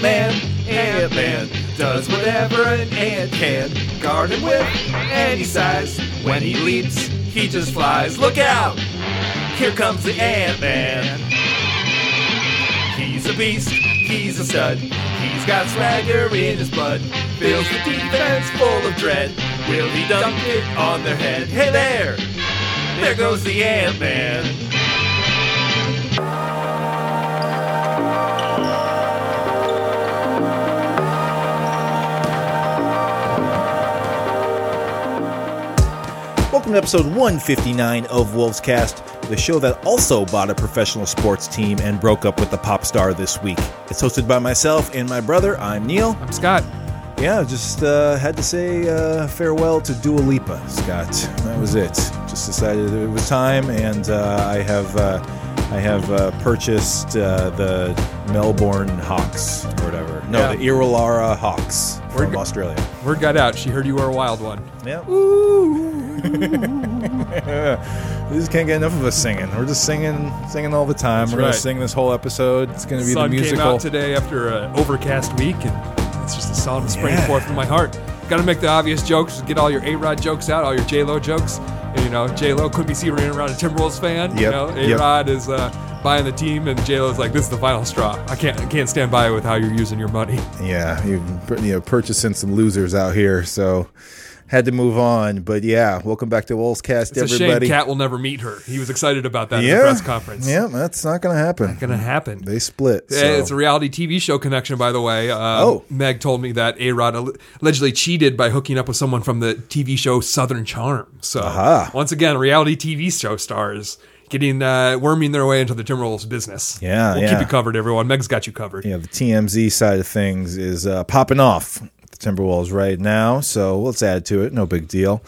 Ant-Man, Ant-Man does whatever an ant can. Garden with any size. When he leaps, he just flies. Look out! Here comes the Ant-Man. He's a beast, he's a stud. He's got swagger in his blood. Fills the defense full of dread. Will he dunk it on their head? Hey there! There goes the Ant-Man. Welcome to episode 159 of Wolves Cast, the show that also bought a professional sports team and broke up with the pop star this week. It's hosted by myself and my brother. I'm Neil. I'm Scott. Yeah, just uh, had to say uh, farewell to Dua Lipa, Scott. That was it. Just decided it was time, and uh, I have uh, I have uh, purchased uh, the Melbourne Hawks or whatever. No, Yeah. the Illawarra Hawks from Word Australia. Word got out. She heard you were a wild one. Yeah. we just can't get enough of us singing. We're just singing, singing all the time. We're gonna sing this whole episode. It's gonna be Sun the came out today after an overcast week, and it's just a song spring Yeah. forth from my heart. Got to make the obvious jokes. Get all your A Rod jokes out, all your J Lo jokes. And, you know, J Lo couldn't be seen running around a Timberwolves fan. You know, A yep. Rod is uh, buying the team, and J Lo's like, "This is the final straw. I can't, I can't stand by with how you're using your money." Yeah, you've you know purchasing some losers out here, so had to move on. But yeah, welcome back to Wolves Cast, It's a everybody. shame Cat will never meet her. He was excited about that yeah, in the press conference. Yeah, that's not gonna happen. Not Gonna happen. They split. So- It's a reality TV show connection, by the way. Um, Oh. Meg told me that A Rod allegedly cheated by hooking up with someone from the TV show Southern Charm. So, Aha. once again, reality TV show stars getting uh, worming their way into the Timberwolves business. Yeah, we'll yeah. keep you covered, everyone. Meg's got you covered. yeah, the TMZ side of things is uh, popping off the Timberwolves right now. So let's add to it. No big deal.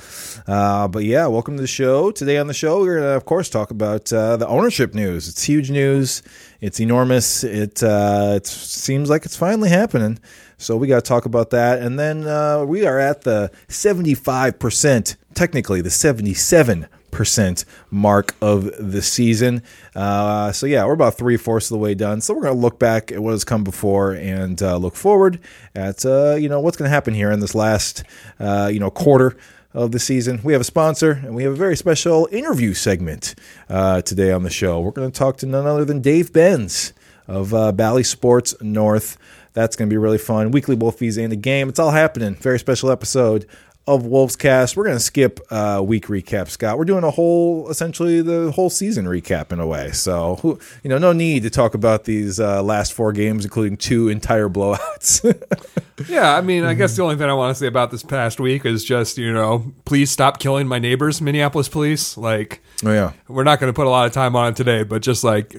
Uh, but yeah, welcome to the show. Today on the show, we're going to, of course, talk about uh, the ownership news. It's huge news. It's enormous. It uh, it seems like it's finally happening. So we got to talk about that. And then uh, we are at the 75%, technically the 77 percent mark of the season. Uh, so yeah, we're about three fourths of the way done. So we're to look back at what has come before and uh, look forward at uh, you know what's to happen here in this last uh, you know quarter of the season. We have a sponsor and we have a very special interview segment uh, today on the show. We're to talk to none other than Dave Benz of uh, Bally Sports North. That's going to be really fun. Weekly Wolfies and the game. It's all happening. Very special episode of Wolves Cast. We're going to skip uh, week recap, Scott. We're doing a whole, essentially the whole season recap in a way. So, who- you know, no need to talk about these uh, last four games, including two entire blowouts. Yeah, I mean, I guess the only thing I want to say about this past week is just, you know, please stop killing my neighbors, Minneapolis police. Like, oh yeah, we're not going to put a lot of time on it today, but just like,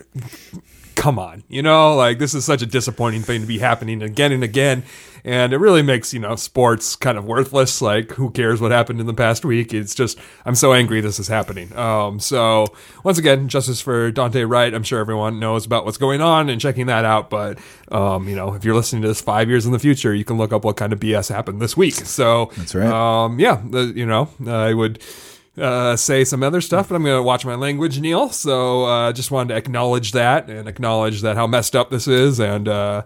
come on, you know, like this is such a disappointing thing to be happening again and again. And it really makes, you know, sports kind of worthless. Like, who cares what happened in the past week? It's just, I'm so angry this is happening. Um, so, once again, justice for Daunte Wright. I'm sure everyone knows about what's going on and checking that out. But, um, you know, if you're listening to this five years in the future, you can look up what kind of BS happened this week. So, That's right. Um, yeah, the, you know, I would uh, say some other stuff, but I'm going to watch my language, Neil. So uh, just wanted to acknowledge that and acknowledge that how messed up this is, and uh,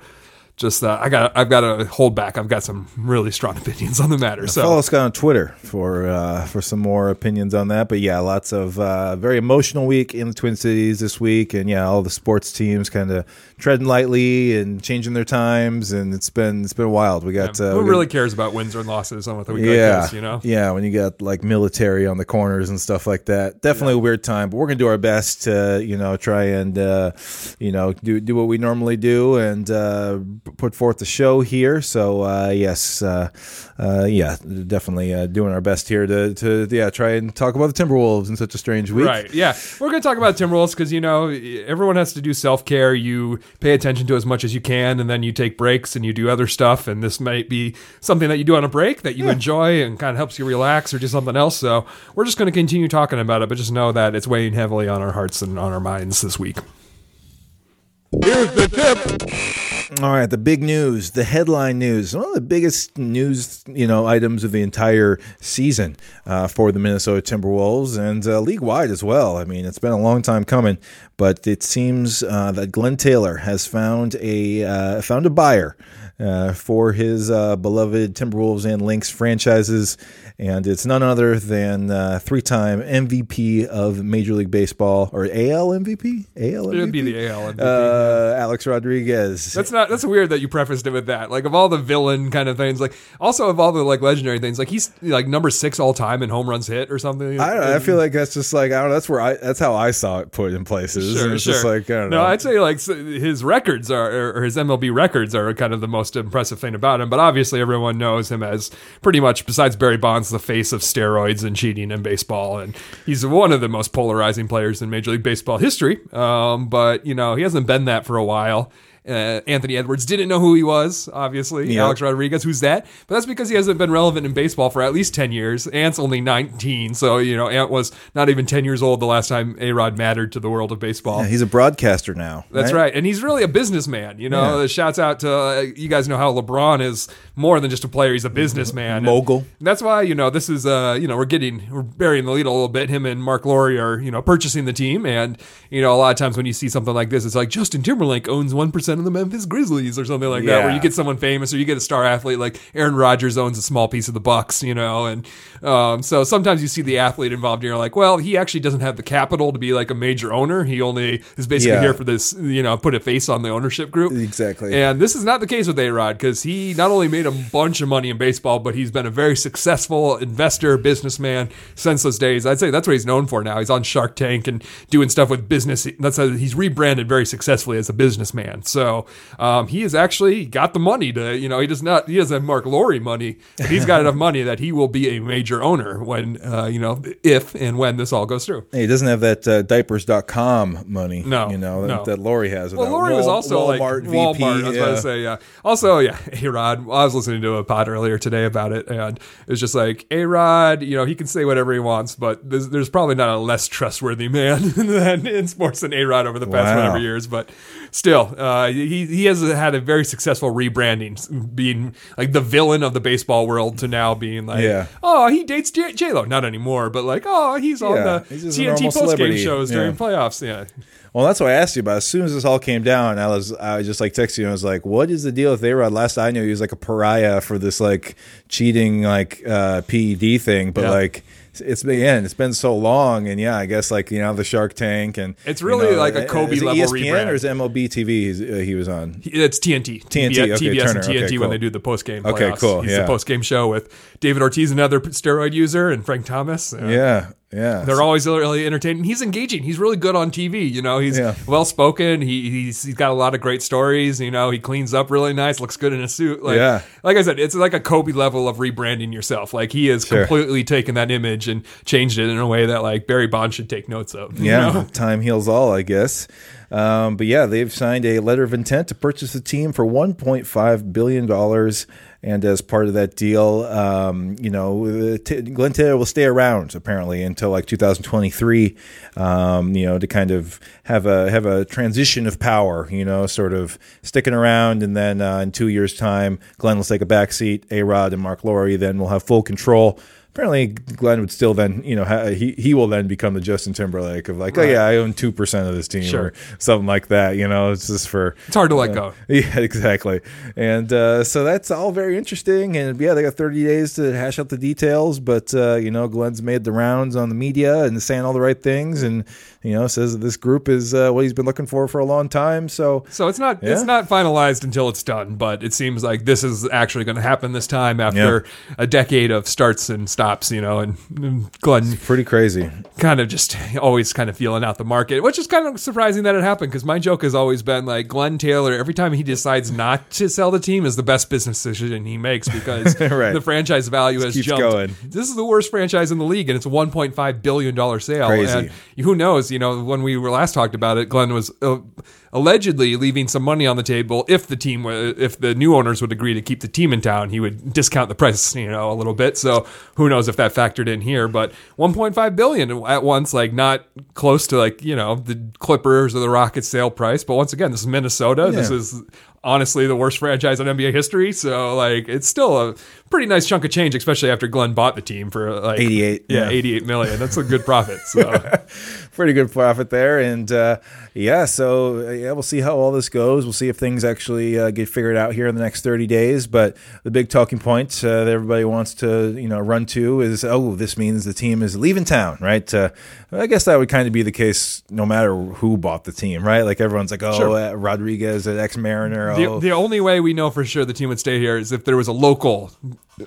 just uh, I got I've got to hold back. I've got some really strong opinions on the matter. So Follow Scott on Twitter for uh, for some more opinions on that. But yeah, lots of uh, very emotional week in the Twin Cities this week, and yeah, all the sports teams kind of treading lightly and changing their times, and it's been it's been wild. We got uh, who we got- really cares about wins or losses on what we yeah, like this, you know? yeah. When you got like military on the corners and stuff like that, definitely a weird time. But we're gonna do our best to you know try and uh, you know do do what we normally do and uh, put forth the show here. So uh, yes, uh, uh, yeah, definitely uh, doing our best here to to yeah try and talk about the Timberwolves in such a strange week. Right. Yeah. We're going to talk about Timberwolves because, you know, everyone has to do self care. You pay attention to as much as you can, and then you take breaks and you do other stuff. And this might be something that you do on a break that you enjoy and kind of helps you relax or do something else. So we're just going to continue talking about it, but just know that it's weighing heavily on our hearts and on our minds this week. Here's the tip. All right, the big news, the headline news, one of the biggest news, you know, items of the entire season uh, for the Minnesota Timberwolves and uh, league wide as well. I mean, it's been a long time coming, but it seems uh, that Glenn Taylor has found a uh, found a buyer uh, for his uh, beloved Timberwolves and Lynx franchises, and it's none other than uh, three-time MVP of Major League Baseball or AL MVP. AL MVP? It would be the AL. MVP. Uh, Alex Rodriguez. That's not. That's weird that you prefaced it with that. Like of all the villain kind of things, like also of all the like legendary things, like he's like number six all time in home runs hit or something. I don't know. I feel like that's just like I don't know. That's where I. That's how I saw it put in places. Sure, it's sure. just like I don't no, know. I'd say like his records are, or his MLB records are kind of the most impressive thing about him. But obviously, everyone knows him as pretty much, besides Barry Bonds, the face of steroids and cheating in baseball, and he's one of the most polarizing players in Major League Baseball history. Um, but you know, he hasn't been that for a while. Uh, Anthony Edwards didn't know who he was, obviously. Alex Rodriguez, who's that? But that's because he hasn't been relevant in baseball for at least 10 years. Ant's only 19. So, you know, Ant was not even 10 years old the last time A Rod mattered to the world of baseball. Yeah, he's a broadcaster now. That's right. And he's really a businessman. You know, Yeah. shouts out to uh, you guys know how LeBron is more than just a player. He's a businessman. And Mogul. that's why, you know, this is, uh, you know, we're getting, we're burying the lead a little bit. Him and Marc Lore are, you know, purchasing the team. And, you know, a lot of times when you see something like this, it's like Justin Timberlake owns 1% of the Memphis Grizzlies or something like that, where you get someone famous or you get a star athlete like Aaron Rodgers owns a small piece of the Bucks, you know. And um, so sometimes you see the athlete involved and you're like, well, he actually doesn't have the capital to be like a major owner. He only is basically Yeah. here for this, you know, put a face on the ownership group. Exactly. And this is not the case with A Rod because he not only made a bunch of money in baseball, but he's been a very successful investor, businessman since those days. I'd say that's what he's known for now. He's on Shark Tank and doing stuff with business. That's how he's rebranded very successfully as a businessman. So um, he has actually got the money to, you know, he does not, he doesn't have Marc Lore money, but he's got enough money that he will be a major owner when, uh, you know, if and when this all goes through. Hey, he doesn't have that uh, diapers.com money. No, you know that, no. that Lore has. Well, Lore was also Walmart like VP. Walmart. I was about to say, yeah. Also, yeah, A Rod. I was listening to a pod earlier today about it, and it was just like A Rod. You know, he can say whatever he wants, but there's, there's probably not a less trustworthy man than in sports than A Rod over the past Wow. whatever years. But still, uh, he he has had a very successful rebranding, being like the villain of the baseball world to now being like, Yeah. oh, he dates J Lo, not anymore, but like, oh, he's on Yeah, the he's TNT post game shows during Yeah. playoffs. Yeah. Well, that's what I asked you about. As soon as this all came down, I was I was just like texting you. And I was like, "What is the deal with A Rod?" Last I knew, he was like a pariah for this like cheating like uh, PED thing. But Yeah. like it's been yeah, it's been so long, and yeah, I guess like you know the Shark Tank and It's you really know, like a uh, Kobe level ESPN rebrand. or is MLB TV? Uh, he was on. It's TNT. TNT, TBS, okay, TBS Turner, and TNT okay, when they do the post game. Okay, cool, He's yeah. the post game show with David Ortiz, another steroid user, and Frank Thomas. Uh, Yeah, yeah. They're always really entertaining. He's engaging. He's really good on TV. You know, he's Yeah. well spoken. He, he's he's got a lot of great stories. You know, he cleans up really nice, looks good in a suit. Like, Yeah. like I said, it's like a Kobe level of rebranding yourself. Like he has Sure. completely taken that image and changed it in a way that like Barry Bonds should take notes of. you Yeah, know? time heals all, I guess. Um, but yeah, they've signed a letter of intent to purchase the team for 1.5 billion dollars. And as part of that deal, um, you know, T- Glenn Taylor will stay around apparently until like 2023. Um, you know, to kind of have a have a transition of power. You know, sort of sticking around, and then uh, in two years' time, Glenn will take a back seat. A Rod and Marc Lore then will have full control apparently Glenn would still then you know ha- he he will then become the Justin Timberlake of like oh yeah I own two percent of this team Sure. or something like that you know it's just for It's hard to let go. yeah exactly and uh, so that's all very interesting and yeah they got 30 days to hash out the details but uh, you know Glenn's made the rounds on the media and saying all the right things and you know says that this group is uh, what he's been looking for for a long time so So it's not Yeah. it's not finalized until it's done, but it seems like this is actually going to happen this time after a decade of starts and stops, you know. And, Glenn pretty crazy kind of just always kind of feeling out the market, which is kind of surprising that it happened because my joke has always been like Glenn Taylor. Every time he decides not to sell the team is the best business decision he makes because Right. the franchise value has keeps jumped. going. This is the worst franchise in the league, and it's a 1.5 billion dollar sale. Crazy. And who knows? You know, when we were last talked about it, Glenn was uh, allegedly leaving some money on the table if the team, if the new owners would agree to keep the team in town, he would discount the price, you know, a little bit. So who knows if that factored in here? But 1.5 billion at once, like not close to like you know the Clippers or the Rockets sale price. But once again, this is Minnesota. This is honestly the worst franchise in NBA history. So like it's still a pretty nice chunk of change, especially after Glenn bought the team for like 88, Yeah, yeah. 88 million. That's a good profit. So pretty good profit there. And uh, yeah, so yeah, we'll see how all this goes. We'll see if things actually uh, get figured out here in the next 30 days. But the big talking point uh, that everybody wants to you know run to is oh, this means the team is leaving town, right? Uh, I guess that would kind of be the case no matter who bought the team, right? Like everyone's like, oh, Sure. uh, Rodriguez, an ex-Mariner. The, the only way we know for sure the team would stay here is if there was a local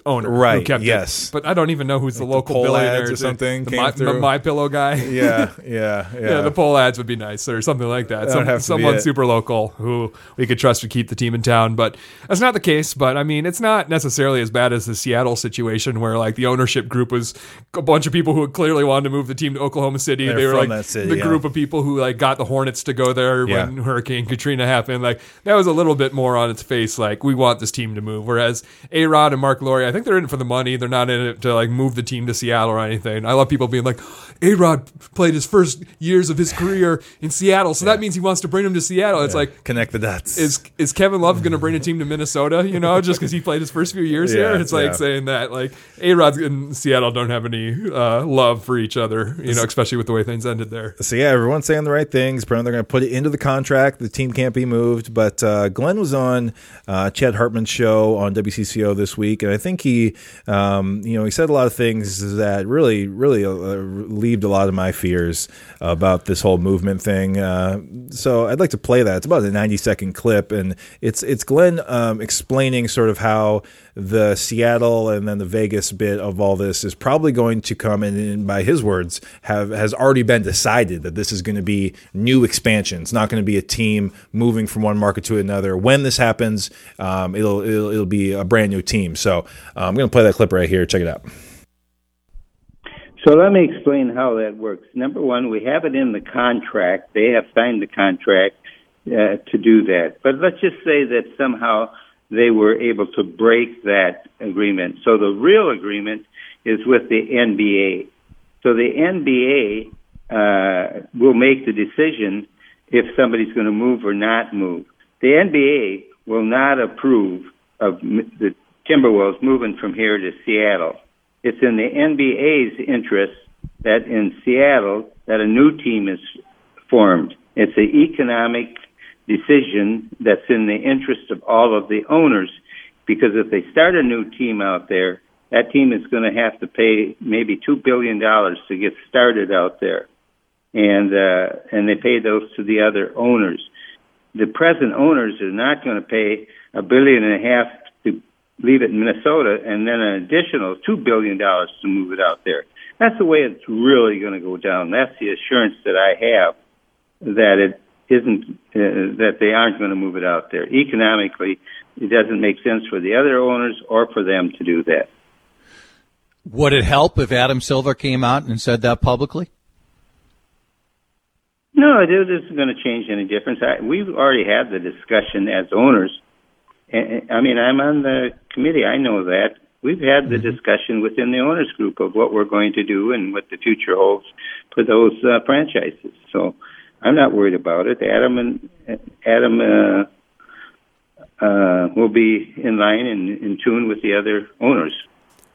owner who Right, kept yes. it. But I don't even know who's the the local billionaire or something The, my, my pillow guy. yeah, yeah, yeah. Yeah, the Pohlads would be nice or something like that. Some, someone super local who we could trust to keep the team in town. But that's not the case. But I mean, it's not necessarily as bad as the Seattle situation where like the ownership group was a bunch of people who had clearly wanted to move the team to Oklahoma City. They're they were like city, the yeah. group of people who like got the Hornets to go there Yeah. when Hurricane Katrina happened. Like that was a little bit more on its face. Like we want this team to move. Whereas A Rod and Marc Lore, I think they're in it for the money. They're not in it to like move the team to Seattle or anything. I love people being like, A Rod played his first years of his career in Seattle, so that means he wants to bring him to Seattle. It's like. connect the dots. Is is Kevin Love going to bring a team to Minnesota? You know, just because he played his first few years Yeah, here, it's like yeah. saying that like A Rod and Seattle don't have any uh, love for each other. You know, especially with the way things ended there. So yeah, everyone's saying the right things. Apparently, they're going to put it into the contract. The team can't be moved. But uh, Glenn was on uh, Chad Hartman's show on WCCO this week, and I think he, um, you know, he said a lot of things that really, really uh, relieved a lot of my fears about this whole movement thing. Uh, so I'd like to play that. It's about a ninety-second clip, and it's it's Glenn um, explaining sort of how the Seattle and then the Vegas bit of all this is probably going to come and, and by his words have has already been decided that this is going to be new expansion. It's not going to be a team moving from one market to another. When this happens, um, it'll, it'll it'll be a brand new team. So uh, I'm going to play that clip right here. Check it out. So let me explain how that works. Number one, we have it in the contract. They have signed the contract uh, to do that. But let's just say that somehow they were able to break that agreement. So the real agreement is with the NBA. So the NBA uh, will make the decision if somebody's going to move or not move. The NBA will not approve of the Timberwolves moving from here to Seattle. It's in the NBA's interest that in Seattle that a new team is formed. It's an economic decision that's in the interest of all of the owners because if they start a new team out there, that team is going to have to pay maybe two billion dollars to get started out there, and uh, and they pay those to the other owners. The present owners are not going to pay a billion and a half to leave it in Minnesota, and then an additional two billion dollars to move it out there. That's the way it's really going to go down. That's the assurance that I have that it isn't uh, that they aren't going to move it out there. Economically, it doesn't make sense for the other owners or for them to do that. Would it help if Adam Silver came out and said that publicly? No, it isn't going to change any difference. I, we've already had the discussion as owners. I mean, I'm on the committee. I know that. We've had the discussion within the owners group of what we're going to do and what the future holds for those uh, franchises. So I'm not worried about it. Adam and Adam uh, uh, will be in line and in tune with the other owners.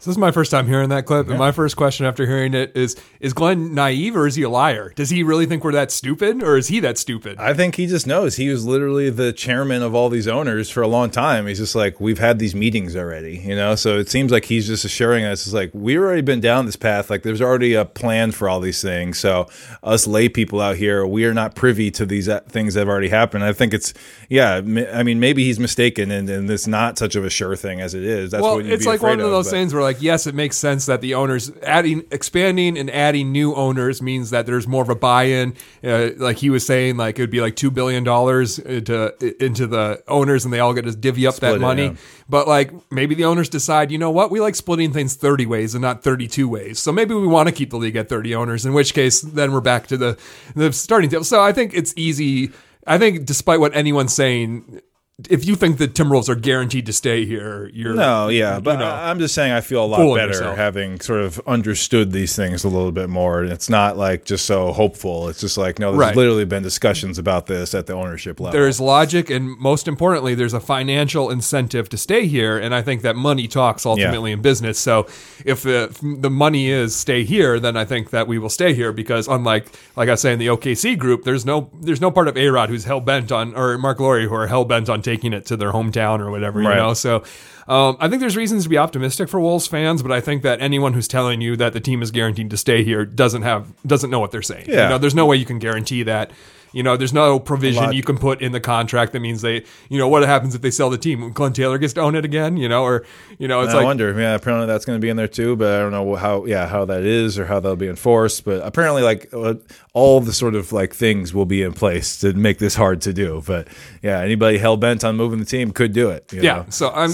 So this is my first time hearing that clip, and my first question after hearing it is: Is Glenn naive or is he a liar? Does he really think we're that stupid, or is he that stupid? I think he just knows. He was literally the chairman of all these owners for a long time. He's just like, we've had these meetings already, you know? So it seems like he's just assuring us, it's like, we've already been down this path. Like, there's already a plan for all these things. So, us lay people out here, we are not privy to these uh, things that have already happened. I think it's, yeah, I mean, maybe he's mistaken and, and it's not such of a sure thing as it is. That's well, what it's like one of those but- things where, like, yes, it makes sense that the owners adding, expanding, and adding new owners means that there's more of a buy-in. Uh, like he was saying, like it would be like two billion dollars into into the owners, and they all get to divvy up Split that money. But like maybe the owners decide, you know what, we like splitting things thirty ways and not thirty-two ways. So maybe we want to keep the league at thirty owners. In which case, then we're back to the the starting table. So I think it's easy. I think despite what anyone's saying if you think the Timberwolves are guaranteed to stay here, you're No, yeah, but know, I'm just saying I feel a lot better yourself. having sort of understood these things a little bit more. And it's not like just so hopeful. It's just like no, there's Right. literally been discussions about this at the ownership level. there's logic, and most importantly, there's a financial incentive to stay here. And I think that money talks ultimately in business. So if the, if the money is stay here, then I think that we will stay here because unlike like I say in the OKC group, there's no there's no part of A Rod who's hell bent on or Marc Lore who are hell bent on taking it to their hometown or whatever. Right. You know, so. Um, I think there's reasons to be optimistic for Wolves fans, but I think that anyone who's telling you that the team is guaranteed to stay here doesn't have doesn't know what they're saying. Yeah. You know, there's no way you can guarantee that. You know, there's no provision you can put in the contract that means they, you know, what happens if they sell the team? Glenn Taylor gets to own it again, you know, or you know, it's I like wonder. Yeah, apparently that's going to be in there too, but I don't know how. Yeah, how that is or how that'll be enforced. But apparently, like uh, all the sort of like things will be in place to make this hard to do. But yeah, anybody hell bent on moving the team could do it. you Yeah, know? so I'm.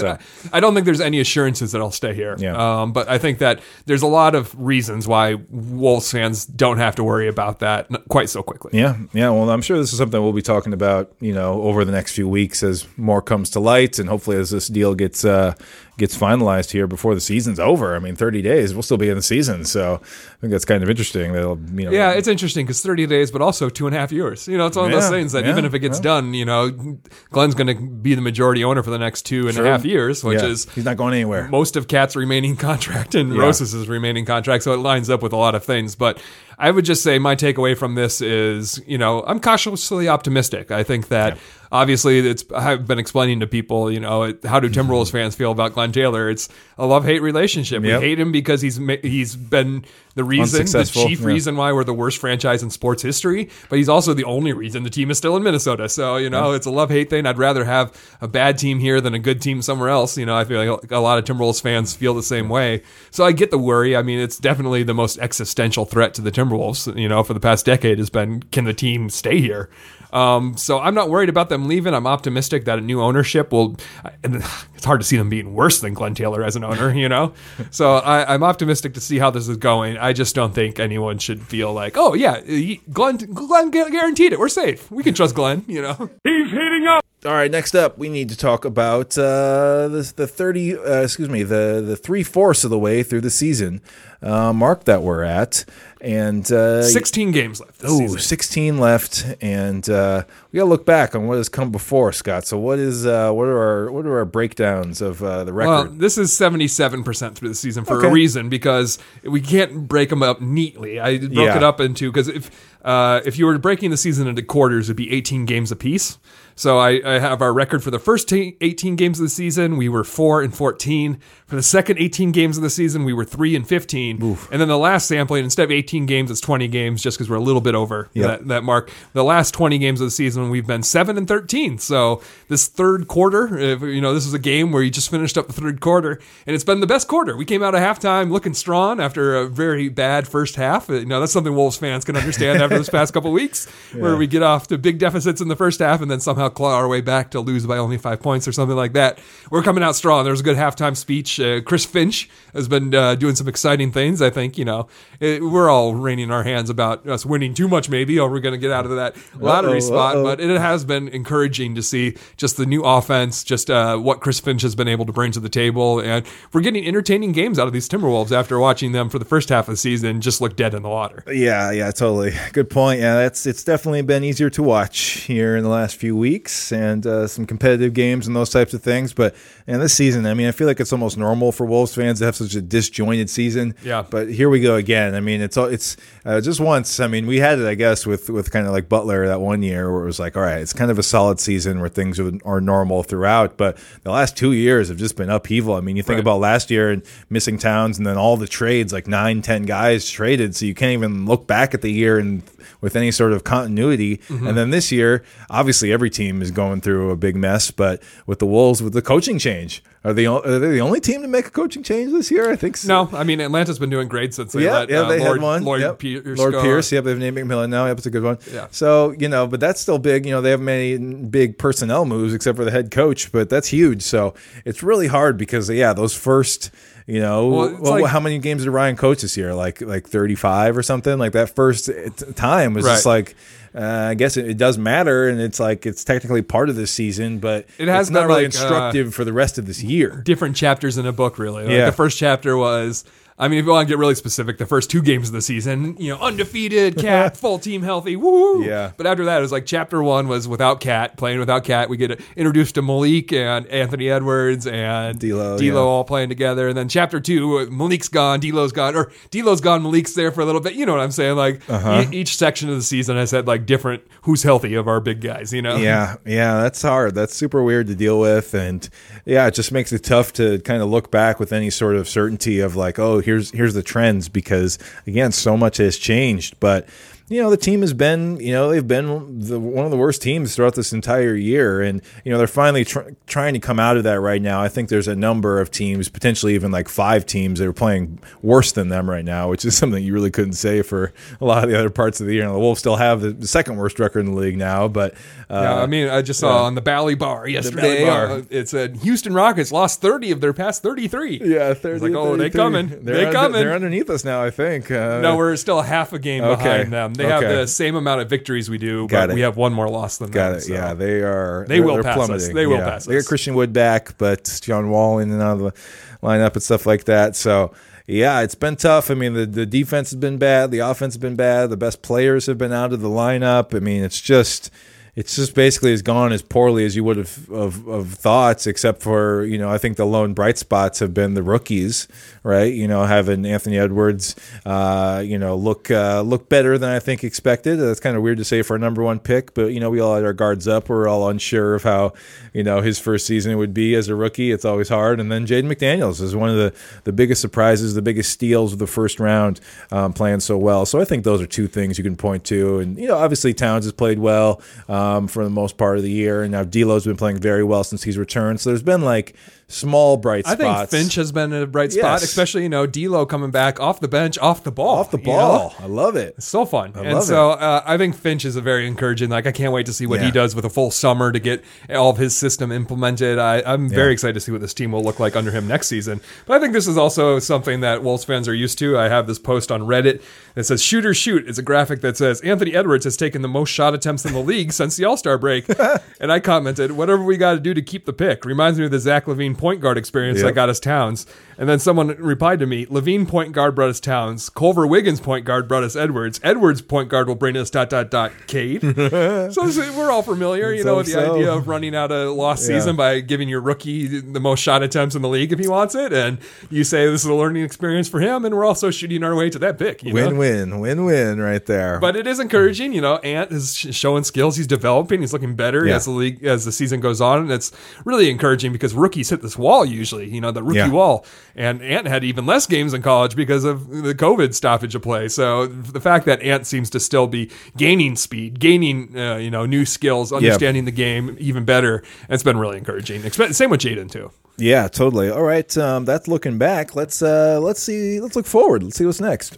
I don't think there's any assurances that I'll stay here. Yeah. Um, but I think that there's a lot of reasons why Wolves fans don't have to worry about that quite so quickly. Yeah, yeah. Well, I'm sure this is something we'll be talking about, you know, over the next few weeks as more comes to light, and hopefully as this deal gets uh, gets finalized here before the season's over. I mean, 30 days, we'll still be in the season, so I think that's kind of interesting. That'll, you know, Yeah, it's interesting because 30 days, but also two and a half years. You know, it's one of those things that yeah, even if it gets yeah. done, you know, Glenn's going to be the majority owner for the next two and a half Sure. years, which Yeah, is he's not going anywhere. most of Cat's remaining contract and Yeah. Rosas' remaining contract. So it lines up with a lot of things. But I would just say my takeaway from this is, you know, I'm cautiously optimistic. I think that obviously it's I've been explaining to people, you know, how do mm-hmm. Timberwolves fans feel about Glenn Taylor? It's a love hate relationship. Yep. We hate him because he's he's been the reason, the chief yeah. reason why we're the worst franchise in sports history, but he's also the only reason the team is still in Minnesota. So, you know, it's a love hate thing. I'd rather have a bad team here than a good team somewhere else. You know, I feel like a lot of Timberwolves fans feel the same way. So I get the worry. I mean, it's definitely the most existential threat to the Timberwolves, you know, for the past decade has been can the team stay here? Um, so I'm not worried about them leaving. I'm optimistic that a new ownership will. And it's hard to see them being worse than Glenn Taylor as an owner, you know. so I, I'm optimistic to see how this is going. I just don't think anyone should feel like, oh yeah, Glenn, Glenn guaranteed it. We're safe. We can trust Glenn. You know. All right, next up, we need to talk about uh, the the thirty. Uh, excuse me, the the three fourths of the way through the season uh, mark that we're at, and uh, 16 games left. Oh, season. 16 left, and uh, we got to look back on what has come before, Scott. So, what is uh, what are our what are our breakdowns of uh, the record? Well, this is 77% through the season for Okay. a reason because we can't break them up neatly. I broke Yeah. it up into because if uh, if you were breaking the season into quarters, it'd be 18 games apiece. So I, I have our record for the first 18 games of the season. We were four and 14. For the second 18 games of the season, we were three and 15. And then the last sampling, instead of 18 games, it's 20 games, just because we're a little bit over Yep. that, that mark. The last 20 games of the season, we've been seven and 13. So this third quarter, if, you know, this is a game where you just finished up the third quarter, and it's been the best quarter. We came out of halftime looking strong after a very bad first half. You know, that's something Wolves fans can understand after this past couple weeks, where we get off to big deficits in the first half and then somehow claw our way back to lose by only five points or something like that. We're coming out strong. There was a good halftime speech. Uh, Chris Finch has been uh, doing some exciting things. I think, you know, it, we're all wringing our hands about us winning too much, maybe, or we're going to get out of that lottery Uh-oh, spot. uh-oh. But it has been encouraging to see just the new offense, just uh, what Chris Finch has been able to bring to the table. And we're getting entertaining games out of these Timberwolves after watching them for the first half of the season just look dead in the water. Yeah, yeah, totally. Good point. Yeah, that's it's definitely been easier to watch here in the last few weeks, and uh, some competitive games and those types of things. But and this season, I mean, I feel like it's almost normal for Wolves fans to have such a disjointed season. Yeah. But here we go again. I mean, it's all it's uh, just once. I mean, we had it, I guess, with with kind of like Butler that one year where it was like, all right, it's kind of a solid season where things are, are normal throughout. But the last two years have just been upheaval. I mean, you think Right. about last year and missing towns, and then all the trades, like nine, ten guys traded, so you can't even look back at the year and with any sort of continuity. Mm-hmm. And then this year, obviously, every team is going through a big mess. But with the Wolves, with the coaching change, are they are they the only team to make a coaching change this year? I think so. No, I mean, Atlanta's been doing great since they Yeah, let yeah, uh, they Lord, had one. Lloyd Yep. Pierce Lloyd go. Pierce. Yep, they've named McMillan now. Yep, it's a good one. Yeah. So you know, but that's still big. You know, they haven't made big personnel moves except for the head coach, but that's huge. So it's really hard because yeah, those first. You know, Well, well, like- how many games did Ryan coach this year? Like like thirty five or something. Like that first time was just like uh, I guess it, it does matter, and it's like it's technically part of this season, but It has it's not really like, uh, instructive for the rest of this year. different chapters in a book, really. Like Yeah. The first chapter was, I mean, if you want to get really specific, the first two games of the season, you know, undefeated, Cat, full team healthy, woo! Yeah. But after that, it was like chapter one was without Cat, playing without Cat. We get introduced to Malik and Anthony Edwards and D'Lo, D'Lo yeah. all playing together. And then chapter two, Malik's gone, D'Lo's gone, or D'Lo's gone, Malik's there for a little bit. You know what I'm saying? Like Uh-huh. e- each section of the season has had like different who's healthy of our big guys, you know? Yeah, yeah, that's hard. That's super weird to deal with, and yeah, it just makes it tough to kind of look back with any sort of certainty of like, oh, here's here's the trends because again, so much has changed. But you know, the team has been, you know, they've been the, one of the worst teams throughout this entire year, and you know, they're finally tr- trying to come out of that right now. I think there's a number of teams, potentially even like five teams, that are playing worse than them right now, which is something you really couldn't say for a lot of the other parts of the year. And the Wolves still have the, second worst record in the league now, but Yeah, I mean, I just saw on the Bally Bar yesterday. Bar. uh, it said Houston Rockets lost 30 of their past 33. Yeah, It's 30, like, oh, they 33. coming. They're they under- coming. They're underneath us now, I think. Uh, no, we're still half a game Okay. behind them. They have the same amount of victories we do, Got but it. we have one more loss than got them. it. so. Yeah, they are. They will pass us. They will Yeah. pass They got. Christian Wood back, but John Wall in and out of the lineup and stuff like that. So. Yeah, it's been tough. I mean, the, the defense has been bad. The offense has been bad. The best players have been out of the lineup. I mean, it's just it's just basically has gone as poorly as you would have of, of thoughts, except for you know I think the lone bright spots have been the rookies, right? You know, having Anthony Edwards, uh, you know, look uh, look better than I think expected. That's kind of weird to say for a number one pick, but you know, we all had our guards up. We're all unsure of how you know his first season would be as a rookie. It's always hard. And then Jaden McDaniels is one of the the biggest surprises, the biggest steals of the first round, um, playing so well. So I think those are two things you can point to. And you know, obviously Towns has played well um, Um, for the most part of the year, and now D'Lo's been playing very well since he's returned. So there's been like small bright spots. I think Finch has been a bright spot, Yes. especially, you know, D'Lo coming back off the bench, off the ball. off the you know? ball. I love it. So fun. and love so uh, I think Finch is a very encouraging. Like, I can't wait to see what he does with a full summer to get all of his system implemented. I, I'm very excited to see what this team will look like under him next season. But I think this is also something that Wolves fans are used to. I have this post on Reddit that says, Shoot or shoot. It's a graphic that says, Anthony Edwards has taken the most shot attempts in the league since the All Star break. and I commented, Whatever we got to do to keep the pick. Reminds me of the Zach LaVine point guard experience Yep. that got us Towns. And then someone replied to me, LaVine point guard brought us Towns. Culver Wiggins point guard brought us Edwards. Edwards point guard will bring us dot dot dot Cade. so we're all familiar, you know, with the So-so. idea of running out a lost Yeah. season by giving your rookie the most shot attempts in the league if he wants it. And you say this is a learning experience for him, and we're also shooting our way to that pick. You know? Win win win win right there. But it is encouraging, you know. Ant is sh- showing skills. He's developing. He's looking better Yeah. as the league as the season goes on, and it's really encouraging because rookies hit this wall usually, you know, the rookie Yeah. wall. And Ant had even less games in college because of the COVID stoppage of play. So the fact that Ant seems to still be gaining speed, gaining uh, you know new skills, understanding the game even better, it's been really encouraging. Same with Jaden too. yeah, totally. All right, um, that's looking back. Let's uh, let's see. Let's look forward. Let's see what's next.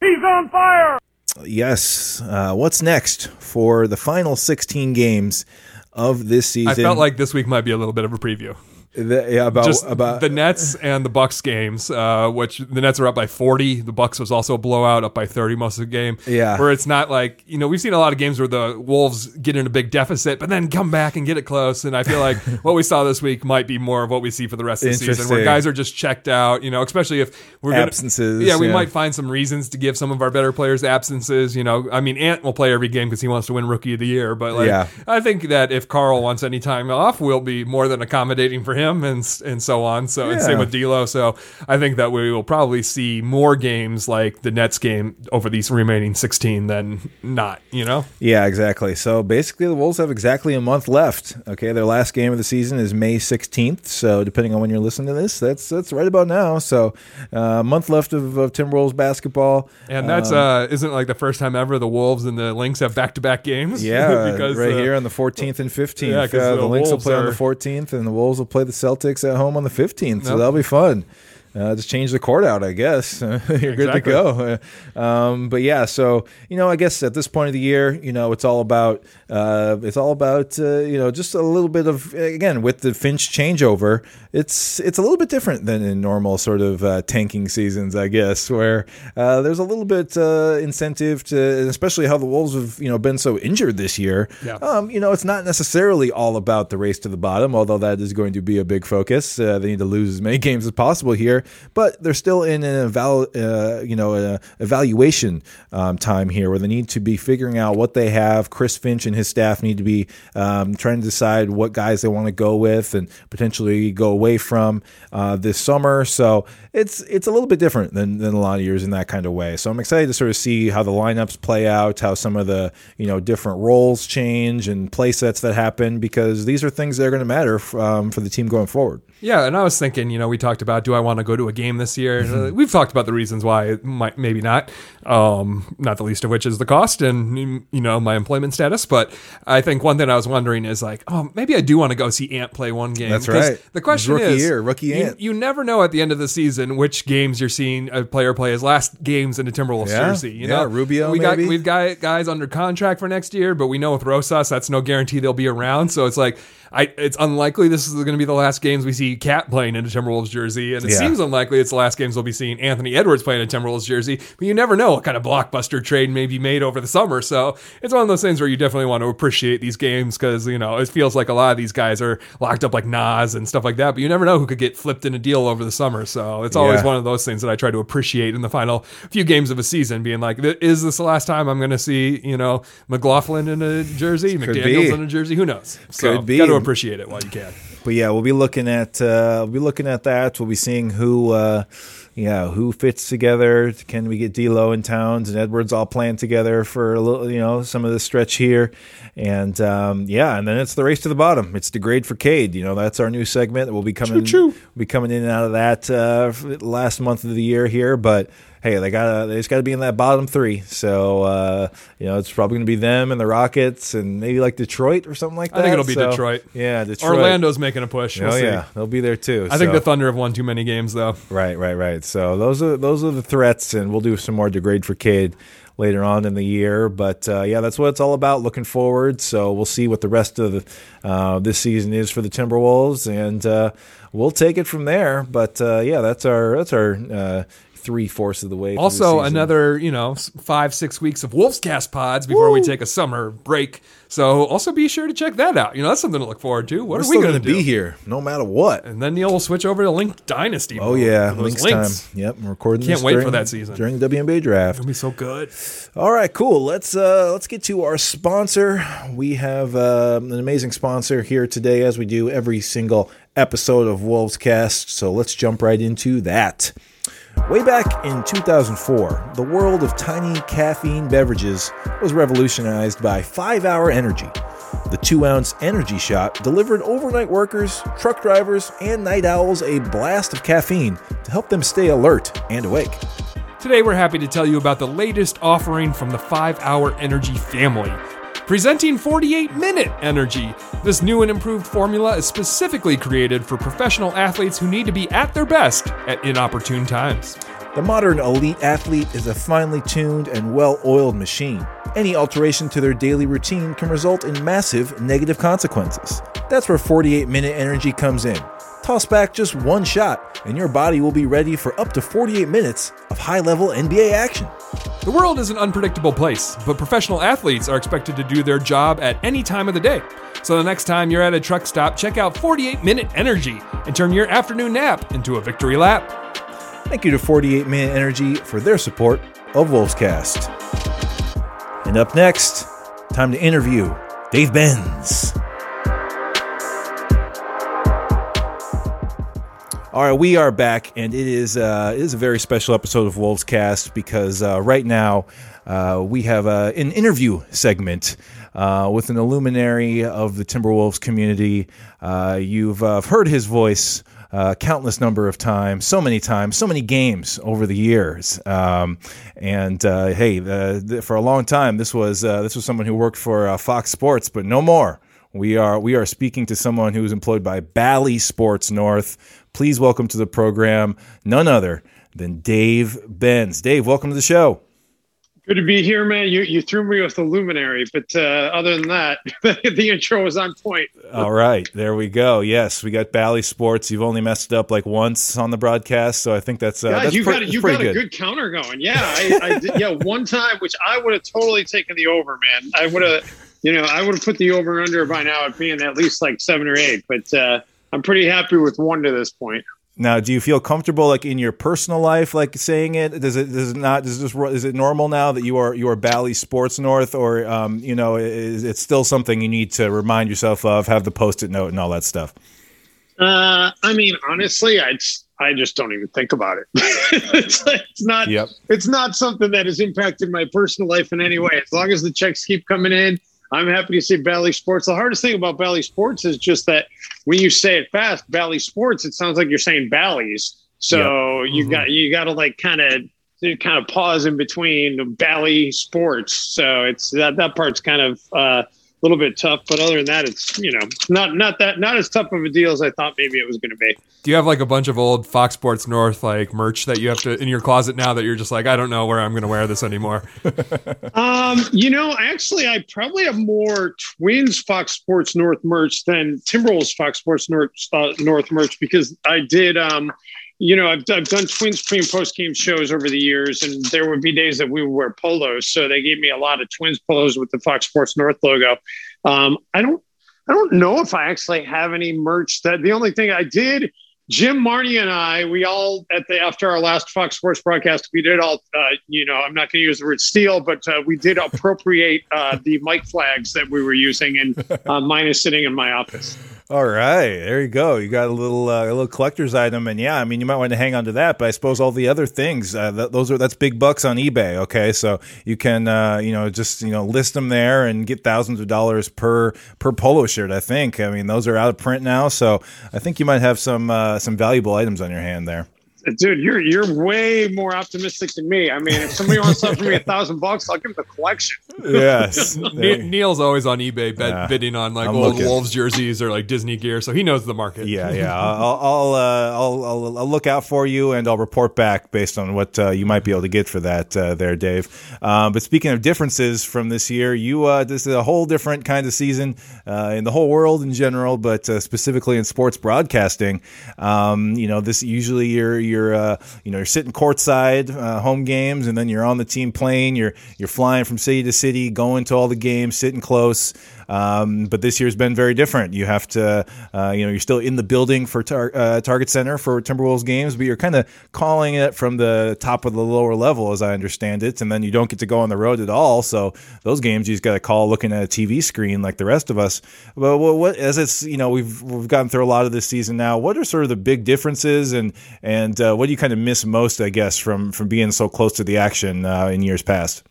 He's on fire! Yes. Uh, what's next for the final 16 games of this season? I felt like this week might be a little bit of a preview. The- yeah, about just about the Nets and the Bucks games, uh, which the Nets are up by 40. The Bucks was also a blowout, up by 30 most of the game. Yeah. where it's not like you know we've seen a lot of games where the Wolves get in a big deficit, but then come back and get it close. And I feel like what we saw this week might be more of what we see for the rest of the season, where guys are just checked out. You know, especially if we're gonna, Absences, Yeah, we yeah. might find some reasons to give some of our better players absences. You know, I mean, Ant will play every game because he wants to win Rookie of the Year, but like Yeah. I think that if Carl wants any time off, we'll be more than accommodating for him and and so on. So and same with D'Lo. So I think that we will probably see more games like the Nets game over these remaining 16 than not. You know, Yeah, exactly. So basically, the Wolves have exactly a month left. Okay, their last game of the season is May 16th. So depending on when you're listening to this, that's that's right about now. So uh, a month left of, of Timberwolves basketball. and that's Um, uh isn't like the first time ever the Wolves and the Lynx have back to back games. Yeah, because right uh, here on the 14th and 15th. Yeah, 'cause uh, the the Lynx will play on the 14th, and the Wolves will play the Celtics at home on the 15th. So that'll be fun. Uh, just change the cord out. I guess you're good to go. Um, but yeah, so you know, I guess at this point of the year, you know, it's all about uh, it's all about uh, you know just a little bit of again with the Finch changeover. It's it's a little bit different than in normal sort of uh, tanking seasons, I guess, where uh, there's a little bit uh, incentive to, especially how the Wolves have you know been so injured this year. Yeah. Um, you know, it's not necessarily all about the race to the bottom, although that is going to be a big focus. Uh, they need to lose as many games as possible here, but they're still in an eval- uh, you know, evaluation um, time here where they need to be figuring out what they have. Chris Finch and his staff need to be um, trying to decide what guys they want to go with and potentially go away from uh, this summer. So it's it's a little bit different than, than a lot of years in that kind of way. So I'm excited to sort of see how the lineups play out, how some of the you know different roles change and play sets that happen because these are things that are going to matter um, for the team going forward. Yeah, and I was thinking, you know, we talked about do I want to go to a game this year? Mm-hmm. Uh, We've talked about the reasons why it might maybe not. Um, not the least of which is the cost and you know my employment status. But I think one thing I was wondering is like, oh, maybe I do want to go see Ant play one game. That's right. The question Rookie is, year, rookie you, Ant. you never know at the end of the season which games you're seeing a player play his last games in a Timberwolves Yeah, jersey. You yeah, know, Rubio We got maybe. we've got guys under contract for next year, but we know with Rosas that's no guarantee they'll be around. So it's like. I, it's unlikely this is going to be the last games we see Cat playing in a Timberwolves jersey, and it Yeah. seems unlikely it's the last games we'll be seeing Anthony Edwards playing a Timberwolves jersey. But you never know what kind of blockbuster trade may be made over the summer. So it's one of those things where you definitely want to appreciate these games because you know it feels like a lot of these guys are locked up like Naz and stuff like that. But you never know who could get flipped in a deal over the summer. So it's always Yeah. one of those things that I try to appreciate in the final few games of a season, being like, is this the last time I'm going to see you know McLaughlin in a jersey, McDaniels in a jersey? Who knows? So Could be. Got to appreciate it while you can. But yeah, we'll be looking at uh, we'll be looking at that. We'll be seeing who uh, yeah who fits together. Can we get D'Lo and Towns and Edwards all playing together for a little you know some of the stretch here, and um, yeah, and then it's the race to the bottom. It's degrade for Cade. You know that's our new segment that will be coming Choo-choo. we'll be coming in and out of that uh, last month of the year here, but. Hey, they got they just got to be in that bottom three. So uh, you know it's probably going to be them and the Rockets and maybe like Detroit or something like that. I think it'll be So, Detroit. Yeah, Detroit. Orlando's making a push. We'll Oh see. yeah, they'll be there too. I think the Thunder have won too many games though. right, right, right. So those are those are the threats, and we'll do some more degrade for Cade later on in the year. But uh, yeah, that's what it's all about. Looking forward. So we'll see what the rest of the, uh, this season is for the Timberwolves, and uh, we'll take it from there. But uh, yeah, that's our that's our uh, three fourths of the way. through the Also, another you know five six weeks of Wolfscast pods before we take a summer break. So also be sure to check that out. You know that's something to look forward to. What We're are we going to be here no matter what. And then Neil will switch over to Link Dynasty. Oh yeah, links, links. time. Yep, I'm recording. Can't wait for that season. during the WNBA draft. It'll be so good. All right, cool. Let's uh, let's get to our sponsor. We have uh, an amazing sponsor here today, as we do every single episode of Wolves Cast. So let's jump right into that. Way back in 2004, the world of tiny caffeine beverages was revolutionized by 5 Hour Energy. The two ounce energy shot delivered overnight workers, truck drivers, and night owls a blast of caffeine to help them stay alert and awake. Today, we're happy to tell you about the latest offering from the 5 Hour Energy family. Presenting 48 Minute Energy. This new and improved formula is specifically created for professional athletes who need to be at their best at inopportune times. The modern elite athlete is a finely tuned and well oiled machine. Any alteration to their daily routine can result in massive negative consequences. That's where 48 Minute Energy comes in. Toss back just one shot, and your body will be ready for up to 48 minutes of high level NBA action. The world is an unpredictable place, but professional athletes are expected to do their job at any time of the day. So the next time you're at a truck stop, check out 48 Minute Energy and turn your afternoon nap into a victory lap. Thank you to 48 Minute Energy for their support of Wolvescast. And up next, time to interview Dave Benz. All right, we are back, and it is uh, it is a very special episode of Wolves Cast because uh, right now uh, we have uh, an interview segment uh, with an illuminary of the Timberwolves community. Uh, you've heard his voice uh, countless number of times, so many times, so many games over the years. Um, and uh, hey, the, the, for a long time, this was uh, this was someone who worked for Fox Sports, but no more We are we are speaking to someone who is employed by Bally Sports North. Please welcome to the program none other than Dave Benz. Dave, welcome to the show. Good to be here, man. You you threw me with the luminary, but uh, other than that, the intro was on point. All right, there we go. Yes, we got Bally Sports. You've only messed up like once on the broadcast, so I think that's uh, God, that's you pre- got a, you got a good. good counter going. Yeah, I, I did, yeah one time, which I would have totally taken the over, man. I would have, you know, I would have put the over under by now at being at least like seven or eight. But uh, I'm pretty happy with one to this point. Now, do you feel comfortable like in your personal life, like saying it? Does it does it not? Does this is it normal now that you are you are Bally Sports North, or um, you know, is it still something you need to remind yourself of? Have the post-it note and all that stuff. Uh, I mean, honestly, I I just don't even think about it. it's, it's not. Yep. It's not something that has impacted my personal life in any way. As long as the checks keep coming in, I'm happy to say Bally Sports. The hardest thing about Bally Sports is just that when you say it fast, Bally Sports, it sounds like you're saying Bally's. So you got you got to like kind of kind of pause in between Bally Sports. So it's that that part's kind of uh, little bit tough, but other than that, it's you know not not that not as tough of a deal as I thought maybe it was going to be. Do you have like a bunch of old Fox Sports North like merch that you have to in your closet now that you're just like I don't know where I'm going to wear this anymore? Um, you know, actually, I probably have more Twins Fox Sports North merch than Timberwolves Fox Sports North uh, North merch because I did. Um, you know, I've, I've done Twins pre and post game shows over the years, and there would be days that we would wear polos. So they gave me a lot of Twins polos with the Fox Sports North logo. Um, I don't, I don't know if I actually have any merch. That the only thing I did. Jim Marnie and I, we all at the after our last Fox Sports broadcast, we did all, uh, you know, I'm not going to use the word steal, but uh, we did appropriate uh, the mic flags that we were using, and uh, mine is sitting in my office. All right, there you go. You got a little uh, a little collector's item, and yeah, I mean, you might want to hang on to that. But I suppose all the other things, uh, th- those are that's big bucks on eBay. Okay, so you can uh, you know just you know list them there and get thousands of dollars per per polo shirt. I think. I mean, those are out of print now, so I think you might have some uh, some valuable items on your hand there. Dude, you're you're way more optimistic than me. I mean, if somebody wants to offer me a thousand bucks, I'll give them the collection. Yes, Ne- Neil's always on eBay bed, Yeah. bidding on like I'm old looking. Wolves jerseys or like Disney gear, so he knows the market. Yeah, yeah. I'll I'll, uh, I'll I'll I'll look out for you, and I'll report back based on what uh, you might be able to get for that uh, there, Dave. Um, but speaking of differences from this year, you uh, this is a whole different kind of season uh, in the whole world in general, but uh, specifically in sports broadcasting. Um, you know, this usually you're you're uh, you know you're sitting courtside uh, home games, and then you're on the team plane. You're you're flying from city to city, going to all the games, sitting close. Um, but this year's been very different. You have to, uh, you know, you're still in the building for tar- uh, Target Center for Timberwolves games, but you're kind of calling it from the top of the lower level, as I understand it. And then you don't get to go on the road at all. So those games you just got to call looking at a TV screen like the rest of us. But what, what, as it's, you know, we've we've gotten through a lot of this season now. What are sort of the big differences, and and uh, what do you kind of miss most, I guess, from from being so close to the action uh, in years past?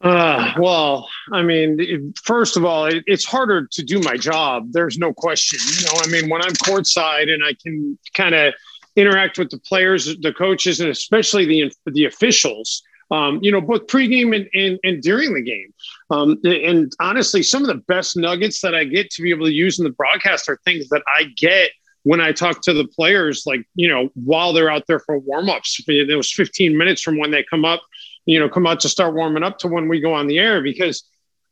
Uh, well, I mean, first of all, it, it's harder to do my job. There's no question. You know, I mean, when I'm courtside and I can kind of interact with the players, the coaches, and especially the the officials. Um, you know, both pregame and, and, and during the game. Um, and honestly, some of the best nuggets that I get to be able to use in the broadcast are things that I get when I talk to the players, like, you know, while they're out there for warmups. It was 15 minutes from when they come up you know, come out to start warming up to when we go on the air because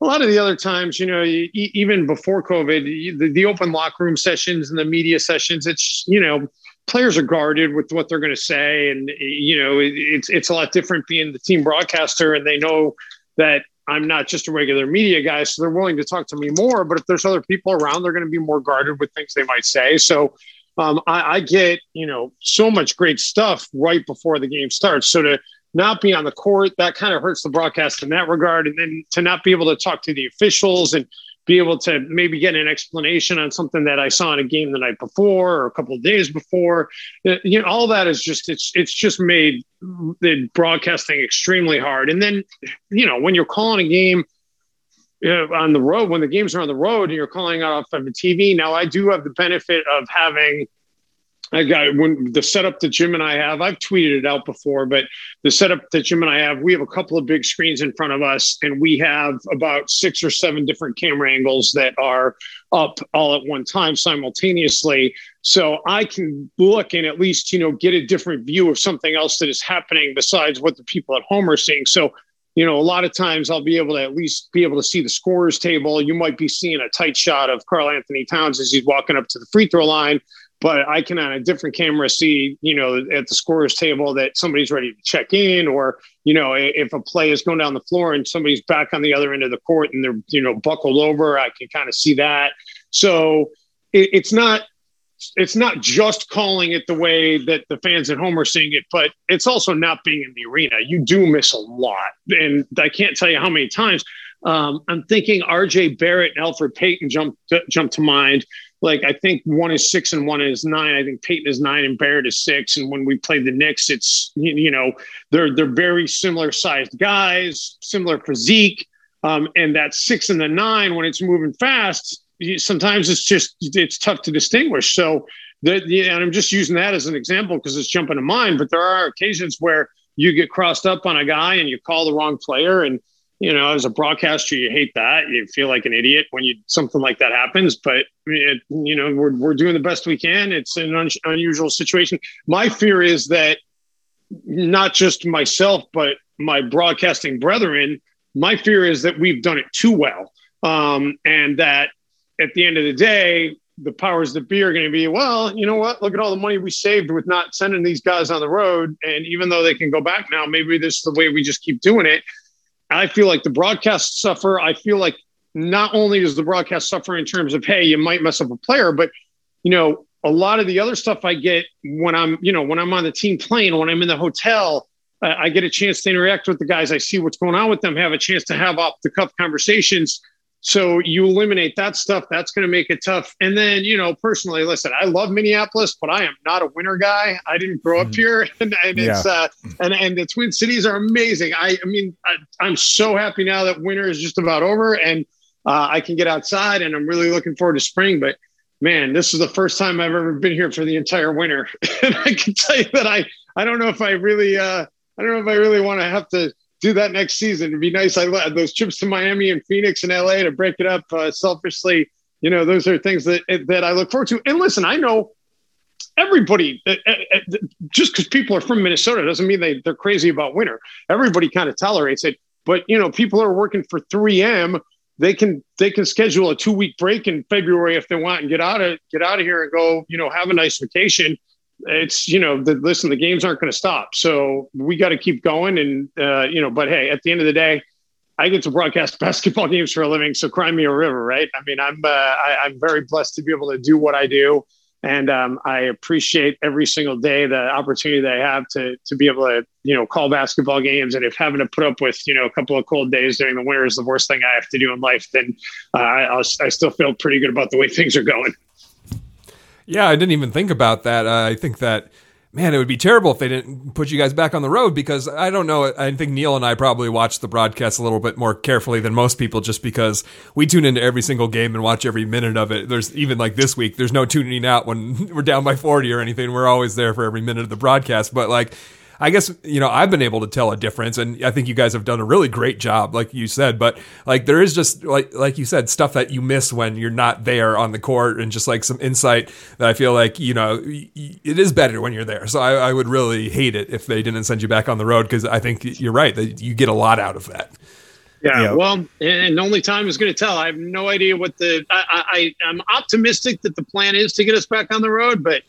a lot of the other times, you know, e- even before COVID, the, the open locker room sessions and the media sessions, it's, you know, players are guarded with what they're going to say. And, you know, it, it's, it's a lot different being the team broadcaster and they know that I'm not just a regular media guy. So they're willing to talk to me more. But if there's other people around, they're going to be more guarded with things they might say. So um, I, I get, you know, so much great stuff right before the game starts. So to, not be on the court, that kind of hurts the broadcast in that regard. And then to not be able to talk to the officials and be able to maybe get an explanation on something that I saw in a game the night before or a couple of days before, uh, you know, all that is just it's it's just made the broadcasting extremely hard. And then, you know, when you're calling a game on the road, when the games are on the road and you're calling off of a TV, now I do have the benefit of having I got when the setup that Jim and I have, I've tweeted it out before, but the setup that Jim and I have, we have a couple of big screens in front of us, and we have about six or seven different camera angles that are up all at one time simultaneously. So I can look and at least, you know, get a different view of something else that is happening besides what the people at home are seeing. So you know, a lot of times I'll be able to at least be able to see the scorers table. You might be seeing a tight shot of Karl-Anthony Towns as he's walking up to the free throw line, but I can on a different camera see, you know, at the scorers table that somebody's ready to check in, or you know, if a play is going down the floor and somebody's back on the other end of the court and they're you know buckled over, I can kind of see that. So it, it's not it's not just calling it the way that the fans at home are seeing it, but it's also not being in the arena. You do miss a lot, and I can't tell you how many times. Um, I'm thinking R.J. Barrett and Elfrid Payton jumped jumped to mind. Like I think one is six and one is nine. I think Payton is nine and Barrett is six. And when we played the Knicks, it's you know they're they're very similar sized guys, similar physique, um, and that six and the nine when it's moving fast sometimes it's just it's tough to distinguish. So that and I'm just using that as an example because it's jumping to mind. But there are occasions where you get crossed up on a guy and you call the wrong player and you know as a broadcaster you hate that you feel like an idiot when you something like that happens but it, you know we're, we're doing the best we can it's an un, unusual situation my fear is that not just myself but my broadcasting brethren my fear is that we've done it too well um, and that at the end of the day, the powers that be are going to be, well, you know what? Look at all the money we saved with not sending these guys on the road. And even though they can go back now, maybe this is the way we just keep doing it. I feel like the broadcast suffer. I feel like not only does the broadcast suffer in terms of, hey, you might mess up a player, but, you know, a lot of the other stuff I get when I'm, you know, when I'm on the team plane, when I'm in the hotel, I get a chance to interact with the guys. I see what's going on with them, have a chance to have off the cuff conversations so you eliminate that stuff. That's going to make it tough. And then, you know, personally, listen, I love Minneapolis, but I am not a winter guy. I didn't grow up mm. here, and, and yeah. it's uh, and and the Twin Cities are amazing. I, I mean, I, am so happy now that winter is just about over, and uh, I can get outside, and I'm really looking forward to spring. But man, this is the first time I've ever been here for the entire winter, and I can tell you that I I don't know if I really uh, I don't know if I really want to have to do that next season. It'd be nice. I love those trips to Miami and Phoenix and LA to break it up uh, selfishly. You know, those are things that that I look forward to. And listen, I know everybody. Uh, uh, uh just because people are from Minnesota doesn't mean they they're crazy about winter. Everybody kind of tolerates it. But you know, people are working for 3M. They can they can schedule a two week break in February if they want and get out of get out of here and go. You know, have a nice vacation it's you know the listen the games aren't going to stop. So we got to keep going and uh, you know but hey at the end of the day i get to broadcast basketball games for a living so cry me a river right? I mean i'm uh, I, am very blessed to be able to do what i do. And um, i appreciate every single day the opportunity that i have to to be able to you know call basketball games. And if having to put up with you know a couple of cold days during the winter is the worst thing i have to do in life then uh, I, I still feel pretty good about the way things are going yeah, I didn't even think about that. Uh, I think that man, it would be terrible if they didn't put you guys back on the road because I don't know. I think Neil and I probably watch the broadcast a little bit more carefully than most people just because we tune into every single game and watch every minute of it. There's even like this week, there's no tuning out when we're down by 40 or anything. We're always there for every minute of the broadcast. But like, I guess you know I've been able to tell a difference, and I think you guys have done a really great job, like you said. But like there is just like like you said, stuff that you miss when you're not there on the court, and just like some insight that I feel like you know it is better when you're there. So I, I would really hate it if they didn't send you back on the road because I think you're right that you get a lot out of that. Yeah, yeah, well, and only time is going to tell. I have no idea what the. I, I, I'm optimistic that the plan is to get us back on the road, but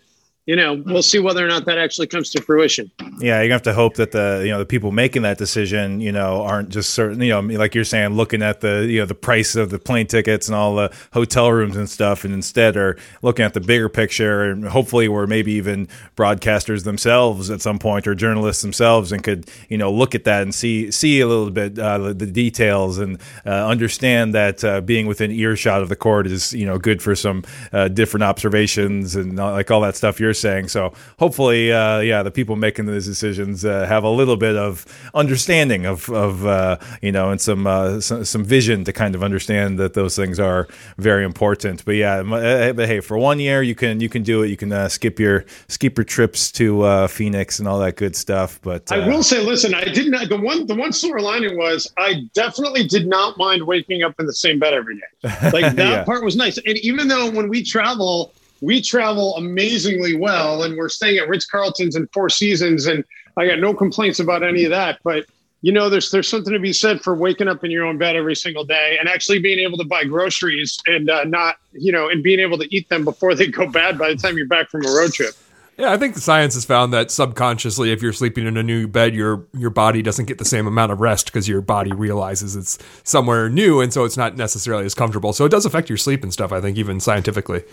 you know, we'll see whether or not that actually comes to fruition. Yeah, gonna have to hope that the you know the people making that decision, you know, aren't just certain, you know, like you're saying, looking at the you know the price of the plane tickets and all the hotel rooms and stuff, and instead are looking at the bigger picture, and hopefully, we're maybe even broadcasters themselves at some point or journalists themselves, and could you know look at that and see see a little bit uh, the, details and uh, understand that uh, being within earshot of the court is you know good for some uh, different observations and like all that stuff you're saying. So hopefully, uh, yeah, the people making these decisions uh, have a little bit of understanding of, of uh, you know, and some, uh, some, some vision to kind of understand that those things are very important. But yeah, uh, but hey, for one year you can you can do it. You can uh, skip your skip your trips to Phoenix and all that good stuff. But I will say, listen, I didn't. The one the one silver lining was I definitely did not mind waking up in the same bed every day. Like that yeah. part was nice. And even though when we travel we travel amazingly well and we're staying at Ritz Carlton's in Four Seasons and I got no complaints about any of that. But you know, there's there's something to be said for waking up in your own bed every single day and actually being able to buy groceries and uh, not, you know, and being able to eat them before they go bad by the time you're back from a road trip. Yeah, I think the science has found that subconsciously, if you're sleeping in a new bed, your your body doesn't get the same amount of rest because your body realizes it's somewhere new, and so it's not necessarily as comfortable. So it does affect your sleep and stuff. I think even scientifically.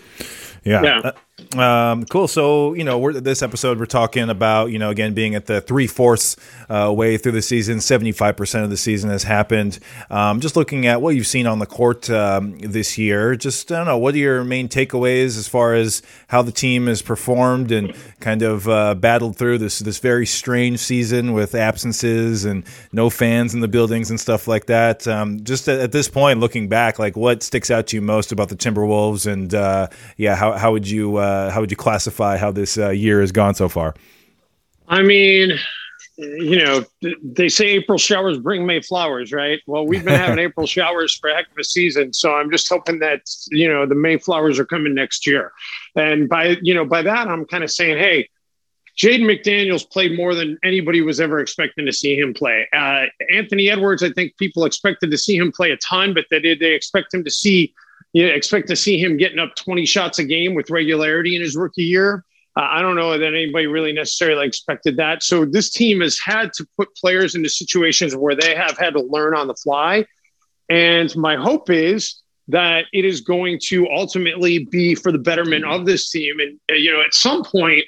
Yeah. yeah. Uh, Uh, um, cool. So, you know, we're, this episode, we're talking about, you know, again, being at the three fourths uh, way through the season, 75% of the season has happened. Um, just looking at what you've seen on the court um, this year, just, I don't know, what are your main takeaways as far as how the team has performed and kind of uh, battled through this, this very strange season with absences and no fans in the buildings and stuff like that? Um, just at, at, this point, looking back, like what sticks out to you most about the Timberwolves and, uh, yeah, how, how would you uh, how would you classify how this uh, year has gone so far? I mean, you know, they say April showers bring May flowers, right? Well, we've been having April showers for a heck of a season, so I'm just hoping that you know the May flowers are coming next year. And by you know by that, I'm kind of saying, hey, Jaden McDaniels played more than anybody was ever expecting to see him play. Uh, Anthony Edwards, I think people expected to see him play a ton, but they did they expect him to see you expect to see him getting up 20 shots a game with regularity in his rookie year. Uh, I don't know that anybody really necessarily expected that. So this team has had to put players into situations where they have had to learn on the fly. And my hope is that it is going to ultimately be for the betterment of this team. And, uh, you know, at some point,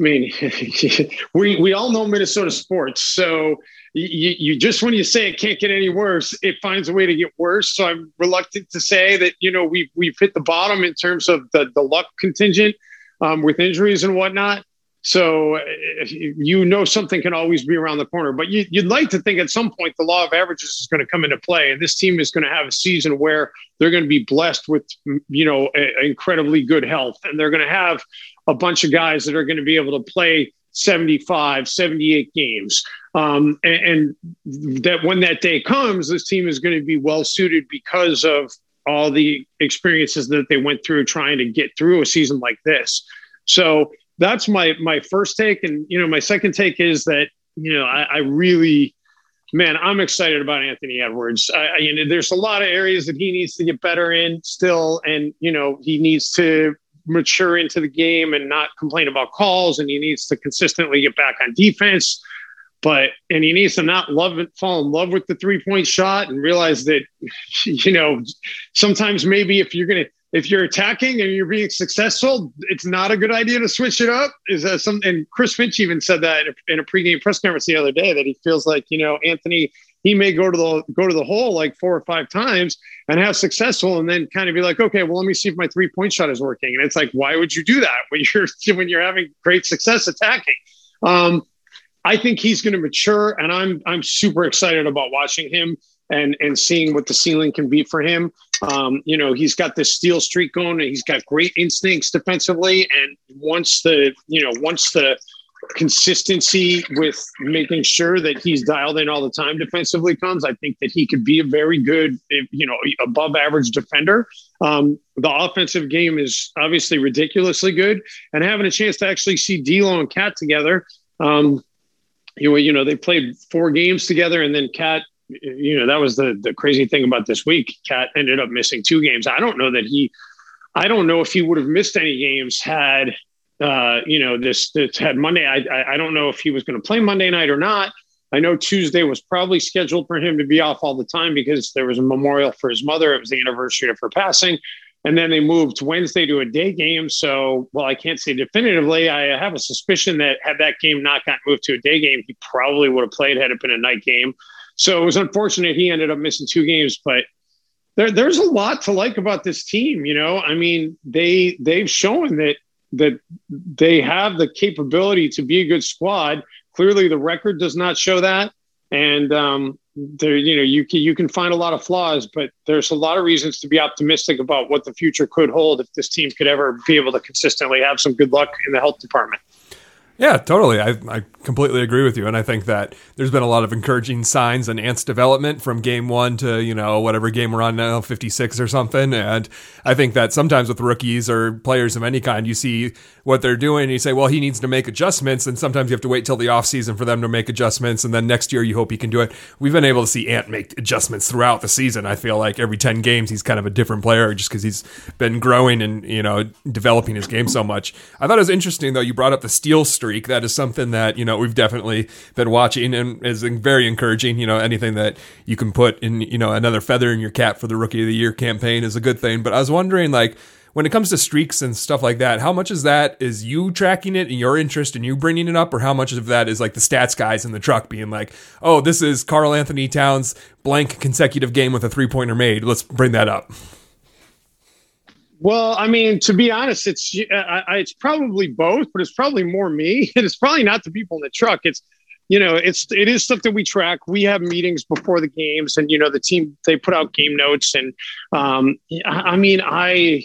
I mean, we, we all know Minnesota sports. So you, you just when you say it can't get any worse, it finds a way to get worse. So I'm reluctant to say that you know we've we've hit the bottom in terms of the the luck contingent um, with injuries and whatnot. So you know something can always be around the corner, but you, would like to think at some point the law of averages is going to come into play, and this team is going to have a season where they're going to be blessed with you know a, incredibly good health, and they're going to have a bunch of guys that are going to be able to play 75, 78 games. Um, and, and that when that day comes, this team is going to be well suited because of all the experiences that they went through trying to get through a season like this. So that's my my first take, and you know, my second take is that you know I, I really, man, I'm excited about Anthony Edwards. I, I, you know, there's a lot of areas that he needs to get better in still, and you know, he needs to mature into the game and not complain about calls, and he needs to consistently get back on defense. But and he needs to not love it, fall in love with the three point shot, and realize that you know sometimes maybe if you're gonna if you're attacking and you're being successful, it's not a good idea to switch it up. Is that some? And Chris Finch even said that in a, in a pregame press conference the other day that he feels like you know Anthony he may go to the go to the hole like four or five times and have successful and then kind of be like okay well let me see if my three point shot is working. And it's like why would you do that when you're when you're having great success attacking? Um, i think he's going to mature and i'm i'm super excited about watching him and and seeing what the ceiling can be for him. Um, you know he's got this steal streak going and he's got great instincts defensively. And once the you know once the consistency with making sure that he's dialed in all the time defensively comes, I think that he could be a very good, you know, above average defender. Um, the offensive game is obviously ridiculously good, and having a chance to actually see D'Lo and KAT together. Um, you know, you know, they played four games together, and then KAT. You know, that was the the crazy thing about this week. KAT ended up missing two games. I don't know that he. I don't know if he would have missed any games had uh, you know, this, this had Monday. I, I don't know if he was going to play Monday night or not. I know Tuesday was probably scheduled for him to be off all the time because there was a memorial for his mother. It was the anniversary of her passing. And then they moved Wednesday to a day game. So, well, I can't say definitively. I have a suspicion that had that game not gotten moved to a day game, he probably would have played had it been a night game. So it was unfortunate he ended up missing two games, but there, there's a lot to like about this team. You know, I mean, they they've shown that that they have the capability to be a good squad. Clearly, the record does not show that, and um, there, you know, you can you can find a lot of flaws, but there's a lot of reasons to be optimistic about what the future could hold if this team could ever be able to consistently have some good luck in the health department. Yeah, totally. I, I completely agree with you. And I think that there's been a lot of encouraging signs in Ant's development from game one to, you know, whatever game we're on now, 56 or something. And I think that sometimes with rookies or players of any kind, you see what they're doing and you say, well, he needs to make adjustments. And sometimes you have to wait till the offseason for them to make adjustments. And then next year you hope he can do it. We've been able to see Ant make adjustments throughout the season. I feel like every 10 games, he's kind of a different player just because he's been growing and, you know, developing his game so much. I thought it was interesting, though, you brought up the steal streak. That is something that, you know, we've definitely been watching and is very encouraging. You know, anything that you can put in, you know, another feather in your cap for the rookie of the year campaign is a good thing. But I was wondering, like, when it comes to streaks and stuff like that, how much is that is you tracking it and your interest and you bringing it up, or how much of that is like the stats guys in the truck being like, oh, this is Karl-Anthony Towns blank consecutive game with a three pointer made. Let's bring that up. Well, I mean, to be honest, it's uh, it's probably both, but it's probably more me, and it's probably not the people in the truck. It's you know, it's it is stuff that we track. We have meetings before the games, and you know, the team they put out game notes, and um, I mean, I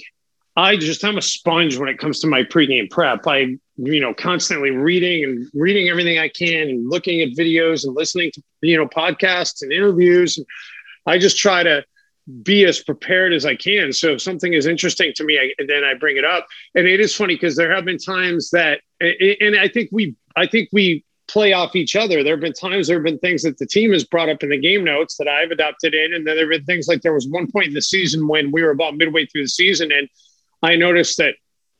I just I'm a sponge when it comes to my pregame prep. I you know constantly reading and reading everything I can, and looking at videos and listening to you know podcasts and interviews. And I just try to be as prepared as I can. So if something is interesting to me, I, then I bring it up. And it is funny because there have been times that, and I think we, I think we play off each other. There have been times there have been things that the team has brought up in the game notes that I've adopted in, and then there have been things like there was one point in the season when we were about midway through the season, and I noticed that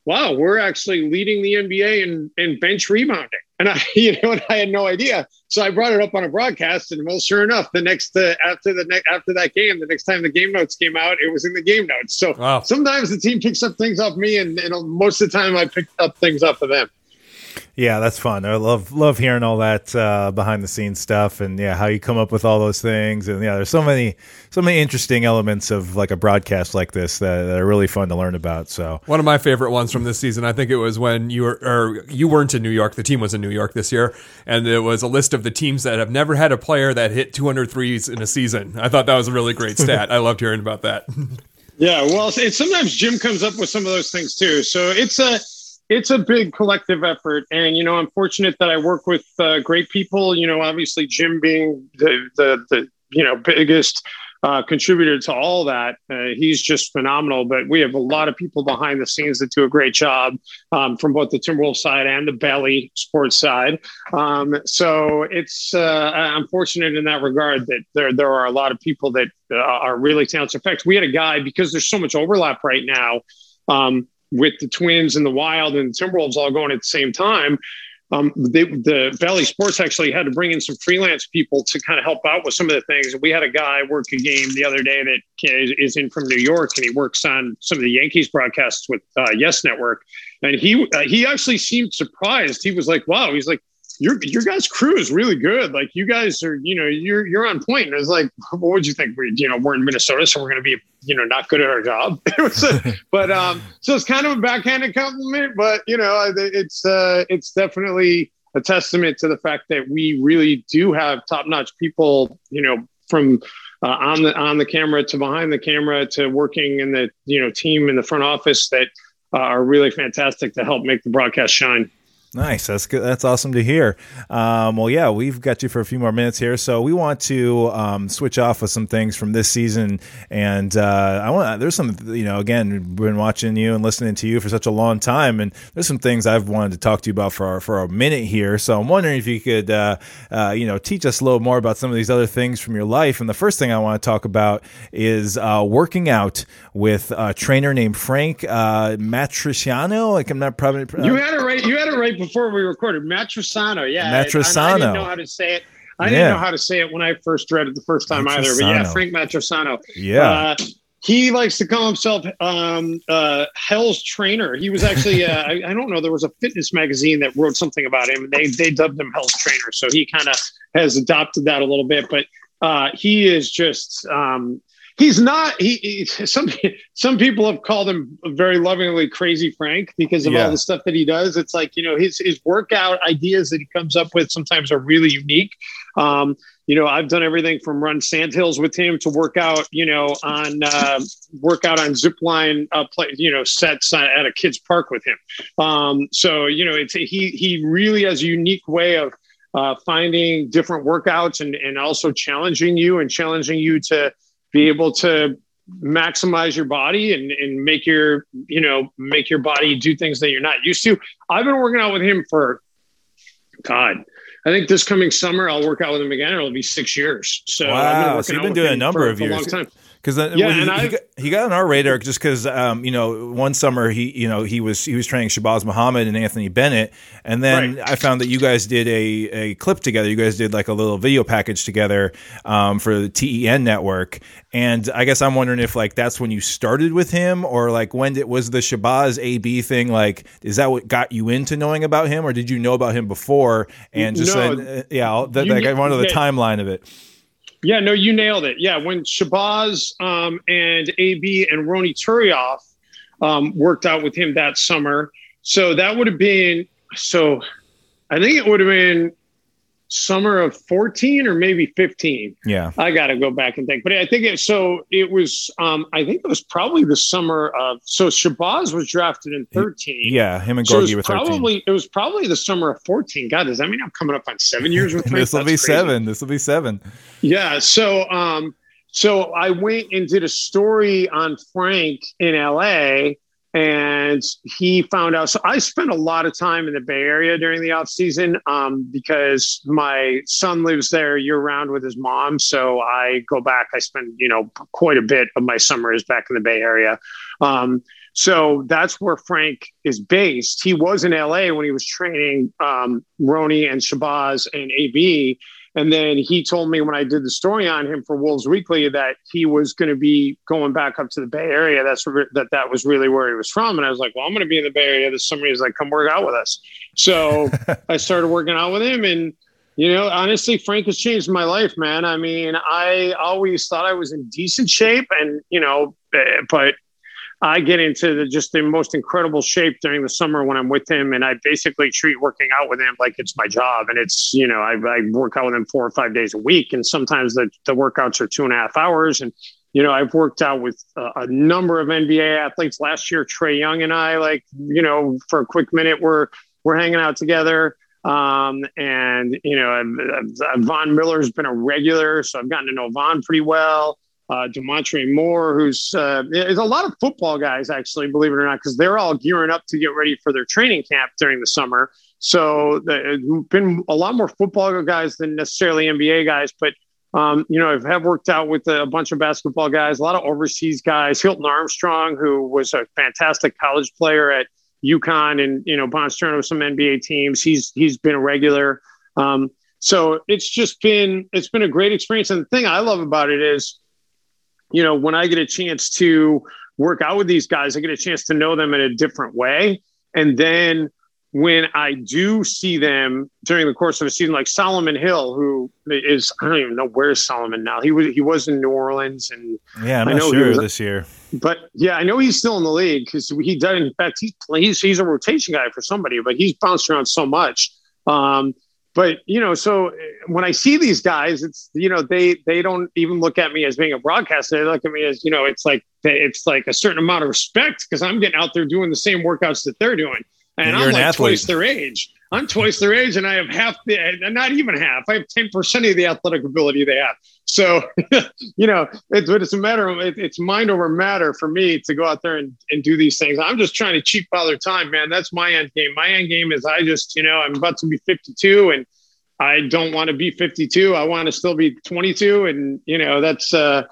wow, we're actually leading the NBA in, in bench rebounding. And I, you know, and I had no idea. So I brought it up on a broadcast, and well, sure enough, the next uh, after the next after that game, the next time the game notes came out, it was in the game notes. So wow. sometimes the team picks up things off me, and, and most of the time I pick up things off of them. Yeah, that's fun. I love love hearing all that uh, behind the scenes stuff, and yeah, how you come up with all those things, and yeah, there's so many so many interesting elements of like a broadcast like this that, that, are really fun to learn about. So one of my favorite ones from this season, I think it was when you were or you weren't in New York. The team was in New York this year, and it was a list of the teams that have never had a player that hit 200 threes in a season. I thought that was a really great stat. I loved hearing about that. Yeah, well, it's, sometimes Jim comes up with some of those things too. So it's a it's a big collective effort. And you know i'm fortunate that i work with uh, great people you know obviously jim being the the, the you know biggest uh, contributor to all that uh, he's just phenomenal. But we have a lot of people behind the scenes that do a great job um, from both the timberwolves side and the Bally Sports side. Um, so it's uh, i'm fortunate in that regard that there, there are a lot of people that uh, are really talented. In fact we had a guy because there's so much overlap right now um, with the Twins and the Wild and the Timberwolves all going at the same time, um, they, the Bally Sports actually had to bring in some freelance people to kind of help out with some of the things. We had a guy work a game the other day that is in from New York, and he works on some of the Yankees broadcasts with uh, Yes Network. And he uh, he actually seemed surprised. He was like, "Wow!" He's like, your your guys' crew is really good. Like you guys are, you know, you're you're on point. And it's like, what would you think? We, you know, we're in Minnesota, so we're going to be, you know, not good at our job. it was, a, but um, so it's kind of a backhanded compliment, but you know, it's uh, it's definitely a testament to the fact that we really do have top notch people, you know, from uh, on the on the camera to behind the camera to working in the you know team in the front office that uh, are really fantastic to help make the broadcast shine. Nice. That's good. That's awesome to hear. Um, well, yeah, we've got you for a few more minutes here, so we want to um, switch off with some things from this season. And uh, I want there's some, you know, again, we've been watching you and listening to you for such a long time, and there's some things I've wanted to talk to you about for for a minute here. So I'm wondering if you could, uh, uh, you know, teach us a little more about some of these other things from your life. And the first thing I want to talk about is uh, working out with a trainer named Frank uh, Matrisciano. Like I'm not probably you had it right. You had it right before we recorded. Matrisciano, yeah. Matrisciano. I, I, didn't know how to say it. I didn't know how to say it when I first read it the first time either. But yeah, Frank Matrisciano. Yeah. Uh, he likes to call himself um, uh, Hell's Trainer. He was actually, uh, I, I, don't know, there was a fitness magazine that wrote something about him. They they dubbed him Hell's Trainer, so he kind of has adopted that a little bit. But uh, he is just um, he's not. He, he some some people have called him very lovingly crazy Frank because of Yeah. all the stuff that he does. It's like you know his his workout ideas that he comes up with sometimes are really unique. Um, you know, I've done everything from run sandhills with him to work out, you know, on uh, work out on zip line, uh, play, you know, sets at a kids park with him. Um, so you know, it's he he really has a unique way of uh, finding different workouts and and also challenging you and challenging you to be able to maximize your body and, and make your you know make your body do things that you're not used to i've been working out with him for god i think this coming summer i'll work out with him again it'll be six years so I've Wow, working so you've been with doing a number for- of a long years. time. Because Yeah, he, he, got, he got on our radar just because um, you know one summer he you know he was he was training Shabazz Muhammad and Anthony Bennett, and then Right. I found that you guys did a, a clip together. You guys did like a little video package together um, for the TEN network, and I guess I'm wondering if like that's when you started with him, or like when it was the Shabazz AB thing like is that what got you into knowing about him, or did you know about him before and just No. uh, yeah that, like I wanted the timeline of it. Yeah, no, you nailed it. Yeah, when Shabazz um, and AB and Ronny Turiaf um, worked out with him that summer, so that would have been so. I think it would have been summer of fourteen or maybe fifteen. Yeah, I got to go back and think, but I think it. So it was. Um, I think it was probably the summer of. So Shabazz was drafted in thirteen. yeah, him and So Gorgui were was 13. probably it was probably the summer of fourteen. God, does that mean I'm coming up on seven years with this will be crazy. seven. This will be seven. Yeah. So, um, so I went and did a story on Frank in LA and he found out. So I spent a lot of time in the Bay Area during the off season, um, because my son lives there year round with his mom. So I go back, I spend, you know, quite a bit of my summers back in the Bay Area. Um, so that's where Frank is based. He was in LA when he was training um, Ronny and Shabazz and AB. And then he told me when I did the story on him for Wolves Weekly that he was going to be going back up to the Bay Area. That's where, that that was really where he was from. And I was like, well, I'm going to be in the Bay Area this summer. He's like, come work out with us. So I started working out with him, and you know, honestly, Frank has changed my life, man. I mean, I always thought I was in decent shape, and you know, eh, but I get into the, just the most incredible shape during the summer when I'm with him, and I basically treat working out with him like it's my job. And it's you know I, I work out with him four or five days a week, and sometimes the the workouts are two and a half hours. And you know I've worked out with a, a number of NBA athletes last year. Trae Young and I, like you know, for a quick minute, we're we're hanging out together. Um, and you know, I've, I've, Von Miller's been a regular, so I've gotten to know Von pretty well uh, Damontre Moore, who's uh, there's a lot of football guys actually, believe it or not, because they're all gearing up to get ready for their training camp during the summer. So there's been a lot more football guys than necessarily NBA guys, but um, you know, I've have worked out with a bunch of basketball guys, a lot of overseas guys. Hilton Armstrong, who was a fantastic college player at UConn and you know around with some NBA teams. He's he's been a regular. Um, so it's just been it's been a great experience. And the thing I love about it is you know, when I get a chance to work out with these guys, I get a chance to know them in a different way. And then when I do see them during the course of a season, like Solomon Hill, who is I don't even know where's Solomon now. He was he was in New Orleans, and Yeah, I'm I know he sure was- this year. but yeah, I know he's still in the league because he does. In fact, he's he's he's a rotation guy for somebody, but he's bounced around so much. Um, but you know, so uh, when I see these guys, it's you know they they don't even look at me as being a broadcaster. They look at me as you know it's like it's like a certain amount of respect because I'm getting out there doing the same workouts that they're doing, and You're I'm an like athlete. twice their age. I'm twice their age, and I have half the not even half. I have ten percent of the athletic ability they have. So you know, it's but it's a matter of it, it's mind over matter for me to go out there and, and do these things. I'm just trying to cheat father time, man. That's my end game. My end game is I just, you know, I'm about to be 52 and I don't want to be 52. I want to still be 22. And, you know, that's, uh,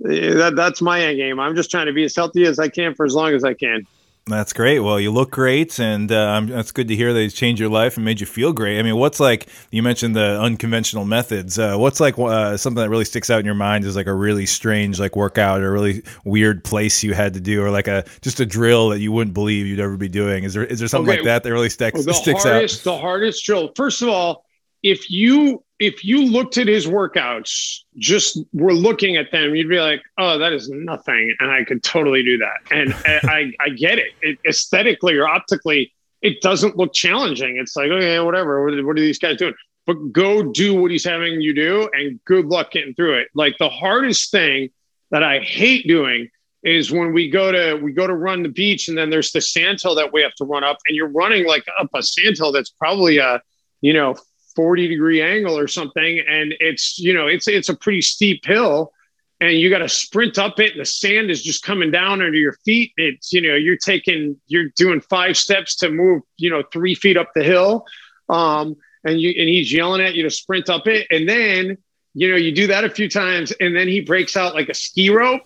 that, that's my end game. I'm just trying to be as healthy as I can for as long as I can. That's great. Well, you look great, and um, that's good to hear that it's changed your life and made you feel great. I mean, what's like you mentioned the unconventional methods. Uh, what's like uh, something that really sticks out in your mind is like a really strange like workout or a really weird place you had to do, or like a just a drill that you wouldn't believe you'd ever be doing. Is there is there something Okay. like that that really sticks the sticks hardest, the hardest drill. First of all, if you if you looked at his workouts, just were looking at them, you'd be like, "Oh, that is nothing," and I could totally do that. And I, I get it. it. Aesthetically or optically, it doesn't look challenging. It's like, okay, whatever. What, what are these guys doing? But go do what he's having you do, and good luck getting through it. Like the hardest thing that I hate doing is when we go to we go to run the beach, and then there's the sandhill that we have to run up, and you're running like up a sandhill that's probably a you know 40 degree angle or something and it's you know it's it's a pretty steep hill and you got to sprint up it and the sand is just coming down under your feet. It's you know you're taking you're doing five steps to move you know three feet up the hill um and you and he's yelling at you to sprint up it and then you know you do that a few times and then he breaks out like a ski rope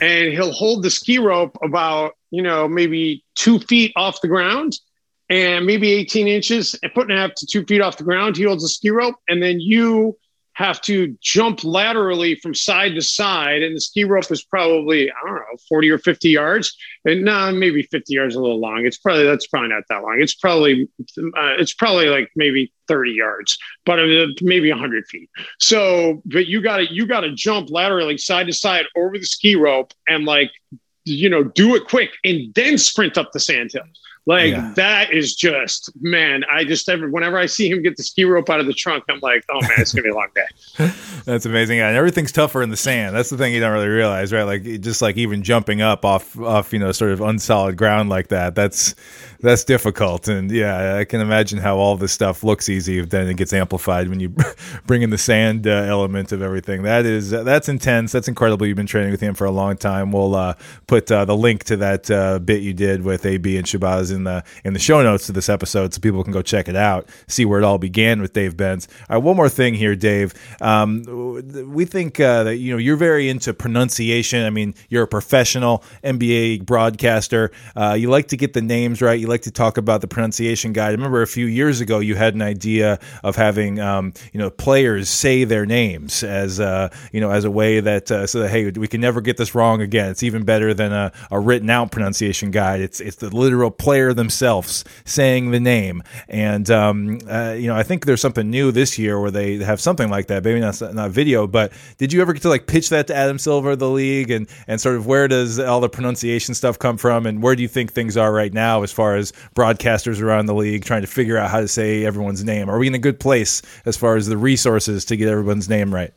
and he'll hold the ski rope about you know maybe two feet off the ground and maybe 18 inches, a foot and a half to two feet off the ground. He holds a ski rope, and then you have to jump laterally from side to side. And the ski rope is probably, I don't know, 40 or 50 yards. And no, nah, maybe 50 yards a little long. It's probably, that's probably not that long. It's probably, uh, it's probably like maybe 30 yards, but uh, maybe 100 feet. So, but you got to, you got to jump laterally side to side over the ski rope and like, you know, do it quick and then sprint up the sand hill. Like yeah. that is just man. I just ever whenever I see him get the ski rope out of the trunk, I'm like, oh man, it's gonna be a long day. That's amazing. Yeah, and everything's tougher in the sand. That's the thing you don't really realize, right? Like just like even jumping up off off you know sort of unsolid ground like that. That's that's difficult. And yeah, I can imagine how all this stuff looks easy, if then it gets amplified when you bring in the sand uh, element of everything. That is that's intense. That's incredible. You've been training with him for a long time. We'll uh, put uh, the link to that uh, bit you did with AB and Shabazz in the in the show notes to this episode, so people can go check it out, see where it all began with Dave Benz. All right, one more thing here, Dave. Um, we think uh, that you know you're very into pronunciation. I mean, you're a professional NBA broadcaster. you like to get the names right. You like to talk about the pronunciation guide. I remember a few years ago you had an idea of having um, you know players say their names as uh, you know as a way that uh, so that hey we can never get this wrong again. It's even better than a, a written out pronunciation guide. It's it's the literal player themselves saying the name. And um, uh, you know I think there's something new this year where they have something like that. Maybe not not video, but did you ever get to like pitch that to Adam Silver, the league, and and sort of where does all the pronunciation stuff come from, and where do you think things are right now as far as broadcasters around the league trying to figure out how to say everyone's name? Are we in a good place as far as the resources to get everyone's name right?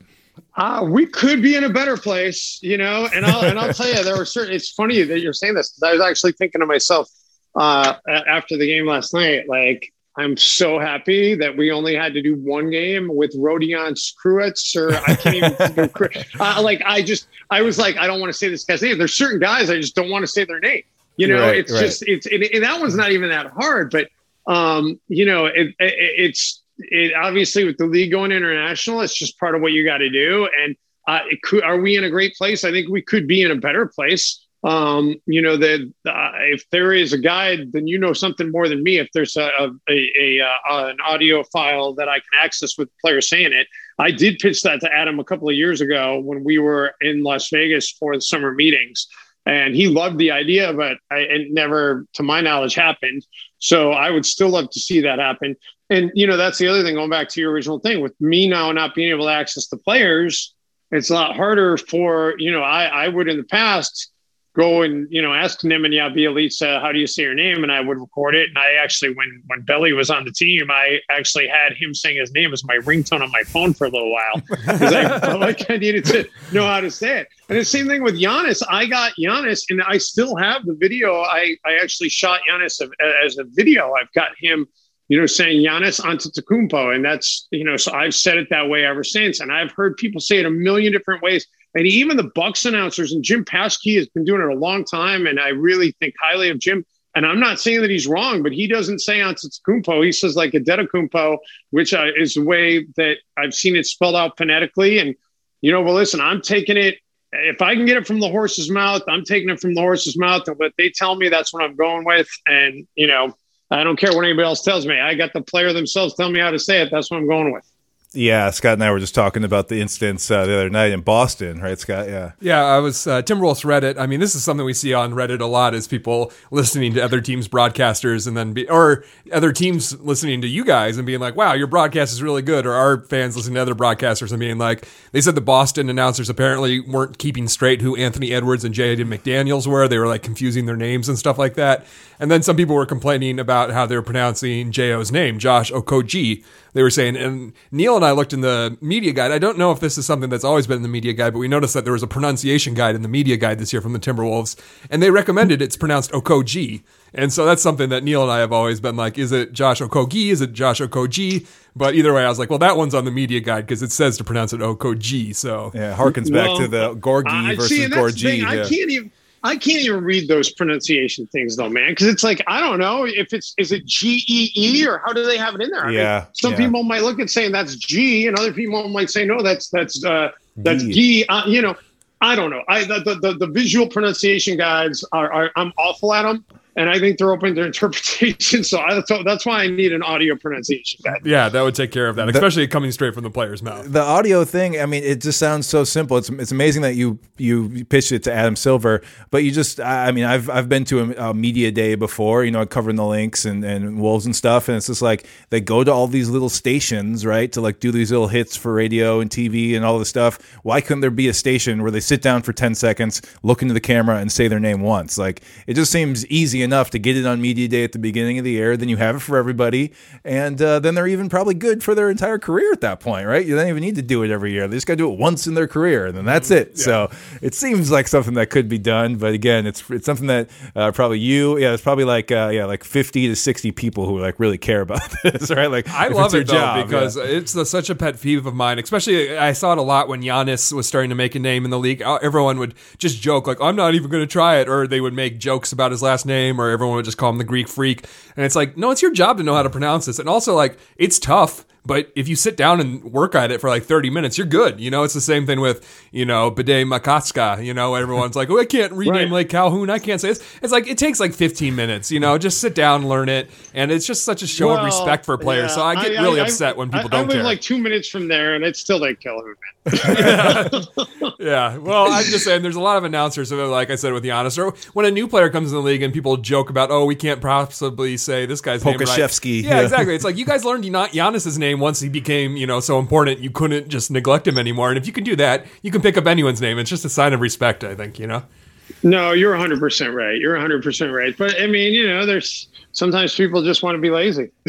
Uh, we could be in a better place, you know. And I'll and I'll tell you, there were certain. It's funny that you're saying this I was actually thinking to myself uh, after the game last night, like I'm so happy that we only had to do one game with Rodions Kurucs, or I can't even uh, like I just I was like I don't want to say this guy's name. There's certain guys I just don't want to say their name. You know, right, it's right. just it's and, and, that one's not even that hard, but um, you know, it, it, it's it obviously with the league going international, it's just part of what you got to do. And uh, could, are we in a great place? I think we could be in a better place. Um, you know that uh, if there is a guide, then you know something more than me. If there's a, a, a, a uh, an audio file that I can access with players saying it, I did pitch that to Adam a couple of years ago when we were in Las Vegas for the summer meetings and he loved the idea, but I, it never, to my knowledge, happened. So I would still love to see that happen. And you know, that's the other thing. Going back to your original thing, with me now not being able to access the players, it's a lot harder for you know. I I would in the past go and you know ask Nemanja Bjelica how do you say your name, and I would record it. And I actually, when when Belly was on the team, I actually had him saying his name as my ringtone on my phone for a little while because I felt like I needed to know how to say it. And the same thing with Giannis. I got Giannis, and I still have the video. I I actually shot Giannis as a video. I've got him. You know, saying Giannis Antetokounmpo, and that's you know, so I've said it that way ever since, and I've heard people say it a million different ways and even the Bucks announcers and Jim Paschke has been doing it a long time, and I really think highly of Jim. And I'm not saying that he's wrong, but he doesn't say Antetokounmpo. He says like a Adetokounmpo, which uh, is the way that I've seen it spelled out phonetically. And you know, well, listen, I'm taking it. If I can get it from the horse's mouth, I'm taking it from the horse's mouth. And what they tell me, that's what I'm going with. And you know, I don't care what anybody else tells me. I got the player themselves tell me how to say it. That's what I'm going with. Yeah, Scott and I were just talking about the instance uh, the other night in Boston, right, Scott? Yeah. Yeah, I was uh, Timberwolves Reddit. I mean, this is something we see on Reddit a lot: is people listening to other teams' broadcasters and then be, or other teams listening to you guys and being like, "Wow, your broadcast is really good," or our fans listening to other broadcasters and being like, "They said the Boston announcers apparently weren't keeping straight who Anthony Edwards and Jaden McDaniels were. They were like confusing their names and stuff like that." And then some people were complaining about how they were pronouncing Jo.'s name, Josh Okogie. They were saying, and Neil and I looked in the media guide. I don't know if this is something that's always been in the media guide, but we noticed that there was a pronunciation guide in the media guide this year from the Timberwolves, and they recommended it's pronounced Okogie. And so that's something that Neil and I have always been like, is it Josh Okogie? Is it Josh Okogie? But either way, I was like, well, that one's on the media guide because it says to pronounce it Okogie. So Yeah, harkens back Well, to the Gorgui versus Gorgui. and that's the Gorgui. thing. I can't even. I can't even read those pronunciation things though, man, because it's like I don't know if it's is it G E E or how do they have it in there? I mean, Yeah, some yeah. people might look at saying that's G, and other people might say no, that's that's uh, that's G. Uh, you know, I don't know. I the the, the, the visual pronunciation guides are, are I'm awful at them, and I think they're open to interpretation. So I, that's why I need an audio pronunciation guide. yeah, that would take care of that, especially coming straight from the player's mouth. the audio thing i mean it just sounds so simple it's, it's amazing that you you pitched it to adam silver but you just i I mean i've i've been to a, a media day before you know covering the Lynx and, and wolves and stuff and it's just like they go to all these little stations right to like do these little hits for radio and tv and all this stuff why couldn't there be a station where they sit down for 10 seconds look into the camera and say their name once like it just seems easy enough to get it on media day at the beginning of the year then you have it for everybody and uh, then they're even probably good for their entire career at that point right you don't even need to do it every year they just got to do it once in their career and then that's it so it seems like something that could be done but again it's it's something that uh, probably you yeah it's probably like uh, yeah like 50 to 60 people who like really care about this right like I love it though job, because yeah. it's a, such a pet peeve of mine. Especially, I saw it a lot when Giannis was starting to make a name in the league. Uh, Everyone would just joke like, "I'm not even going to try it," or they would make jokes about his last name, or everyone would just call him the Greek Freak. And it's like, no, it's your job to know how to pronounce this. And also, like, it's tough. But if you sit down and work at it for like 30 minutes, you're good. You know, it's the same thing with, you know, Bde Maka Ska. You know, everyone's like, oh, I can't rename Right. Lake Calhoun. I can't say this. It's like, it takes like 15 minutes, you know, just sit down, learn it. And it's just such a show of respect for players. yeah, so I get really I- upset when people I, don't I live care. like two minutes from there, and it's still Lake Calhoun, man. yeah. Well, I'm just saying there's a lot of announcers, so like I said with Giannis, or when a new player comes in the league and people joke about, oh, we can't possibly say this guy's name right. Yeah, yeah. exactly. It's like you guys learned not Giannis's name once he became, you know, so important you couldn't just neglect him anymore. And if you can do that, you can pick up anyone's name. It's just a sign of respect, I think, you know? No, you're 100 percent right. You're 100 percent right. But I mean, you know, there's sometimes people just want to be lazy.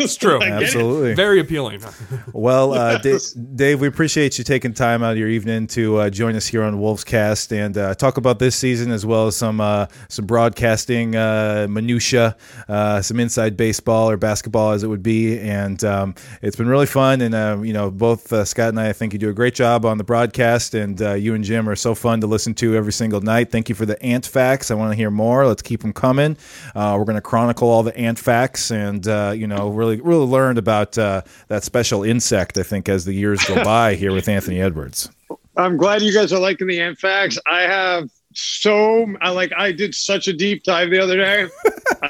It's true. I get it. absolutely Very appealing. Well, uh, Dave, Dave, we appreciate you taking time out of your evening to uh, join us here on Wolves Cast and uh, talk about this season as well as some uh, some broadcasting uh, minutia, uh, some inside baseball or basketball as it would be. And um, it's been really fun. And uh, you know, both uh, Scott and I, I think you do a great job on the broadcast. And uh, you and Jim are so fun to listen to every single night. Thank you for the ant facts. I want to hear more. Let's keep them coming. Uh, we're going to chronicle all the ant facts and uh, you know really really learned about uh, that special insect. I think as the years go by here with Anthony Edwards. I'm glad you guys are liking the ant facts. I have so I like I did such a deep dive the other day.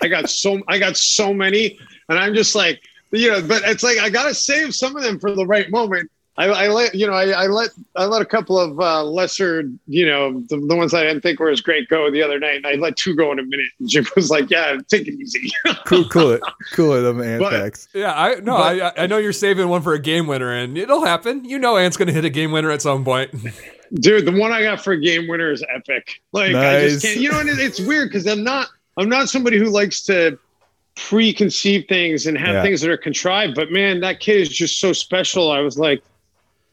I got so I got so many, and I'm just like you know, but it's like I gotta save some of them for the right moment. I, I let you know I, I let I let a couple of uh, lesser you know the, the ones I didn't think were as great go the other night. And I let two go in a minute. And Jim was like, "Yeah, take it easy." Cool, cool it, cool it. Them ant But- Yeah, I no, I I know you're saving one for a game winner, and it'll happen. You know, Ant's going to hit a game winner at some point. dude the one i got for a game winner is epic like i just can't you know and it- it's weird because i'm not i'm not somebody who likes to preconceive things and have Yeah. things that are contrived but man that kid is just so special i was like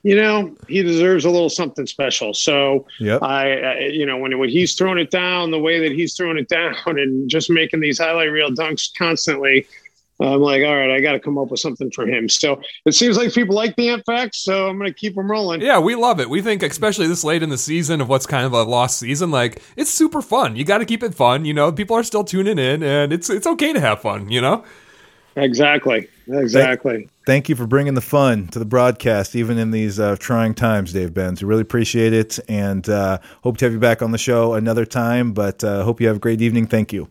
you know he deserves a little something special so Yep. I, I you know when when he's throwing it down the way that he's throwing it down and just making these highlight reel dunks constantly I'm like, all right, I got to come up with something for him. So it seems like people like the Ant Facts, so I'm going to keep them rolling. Yeah, we love it. We think, especially this late in the season of what's kind of a lost season, like it's super fun. You got to keep it fun. You know, people are still tuning in, and it's it's okay to have fun. You know. Exactly. Exactly. Thank, thank, you for bringing the fun to the broadcast, even in these uh, trying times, Dave Benz. We really appreciate it and uh, hope to have you back on the show another time. But uh, hope you have a great evening. Thank you.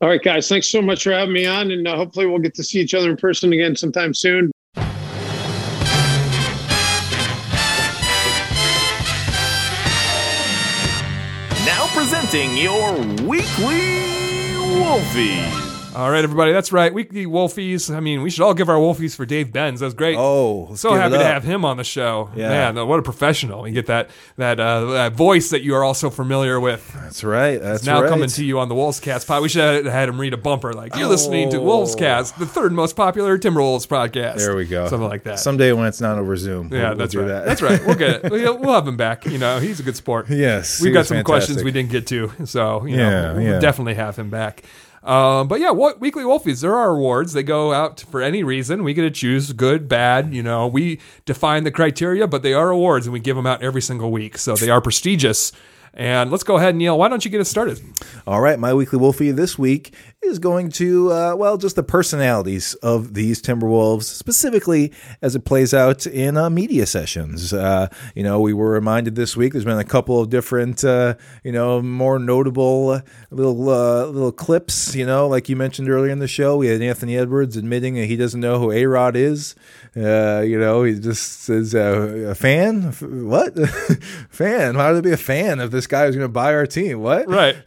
All right, guys. Thanks so much for having me on. And uh, hopefully, we'll get to see each other in person again sometime soon. Now, presenting your weekly Wolfie. All right, everybody, that's right. Weekly Wolfies. I mean, we should all give our Wolfies for Dave Benz. That was great. Oh, so happy to have him on the show. Yeah. Man, what a professional. You get that that, uh, that voice that you are also familiar with. That's right. That's now right. coming to you on the Wolves Cast pod. We should have had him read a bumper like, You're listening to Oh. Wolves Cast, the third most popular Timberwolves podcast. There we go. Something like that. Someday when it's not over Zoom. yeah, we'll- we'll that's do right. that. That's right. We'll get it. We'll, we'll have him back. You know, he's a good sport. Yes, We've got some questions we didn't get to, so you Yeah, know, we'll yeah. definitely have him back. Um, but yeah, what weekly Wolfies? There are awards. They go out for any reason. We get to choose good, bad. You know, we define the criteria, but they are awards, and we give them out every single week, so they are prestigious. And let's go ahead, Neil. Why don't you get us started? All right, my weekly Wolfie this week is going to, uh, well, just the personalities of these Timberwolves, specifically as it plays out in uh, media sessions. Uh, you know, we were reminded this week there's been a couple of different, uh, you know, more notable uh, little uh, little clips. You know, like you mentioned earlier in the show, we had Anthony Edwards admitting that he doesn't know who A Rod is. Uh, you know, he just says uh, a fan. What fan? How would it be a fan if this guy was going to buy our team? What? Right.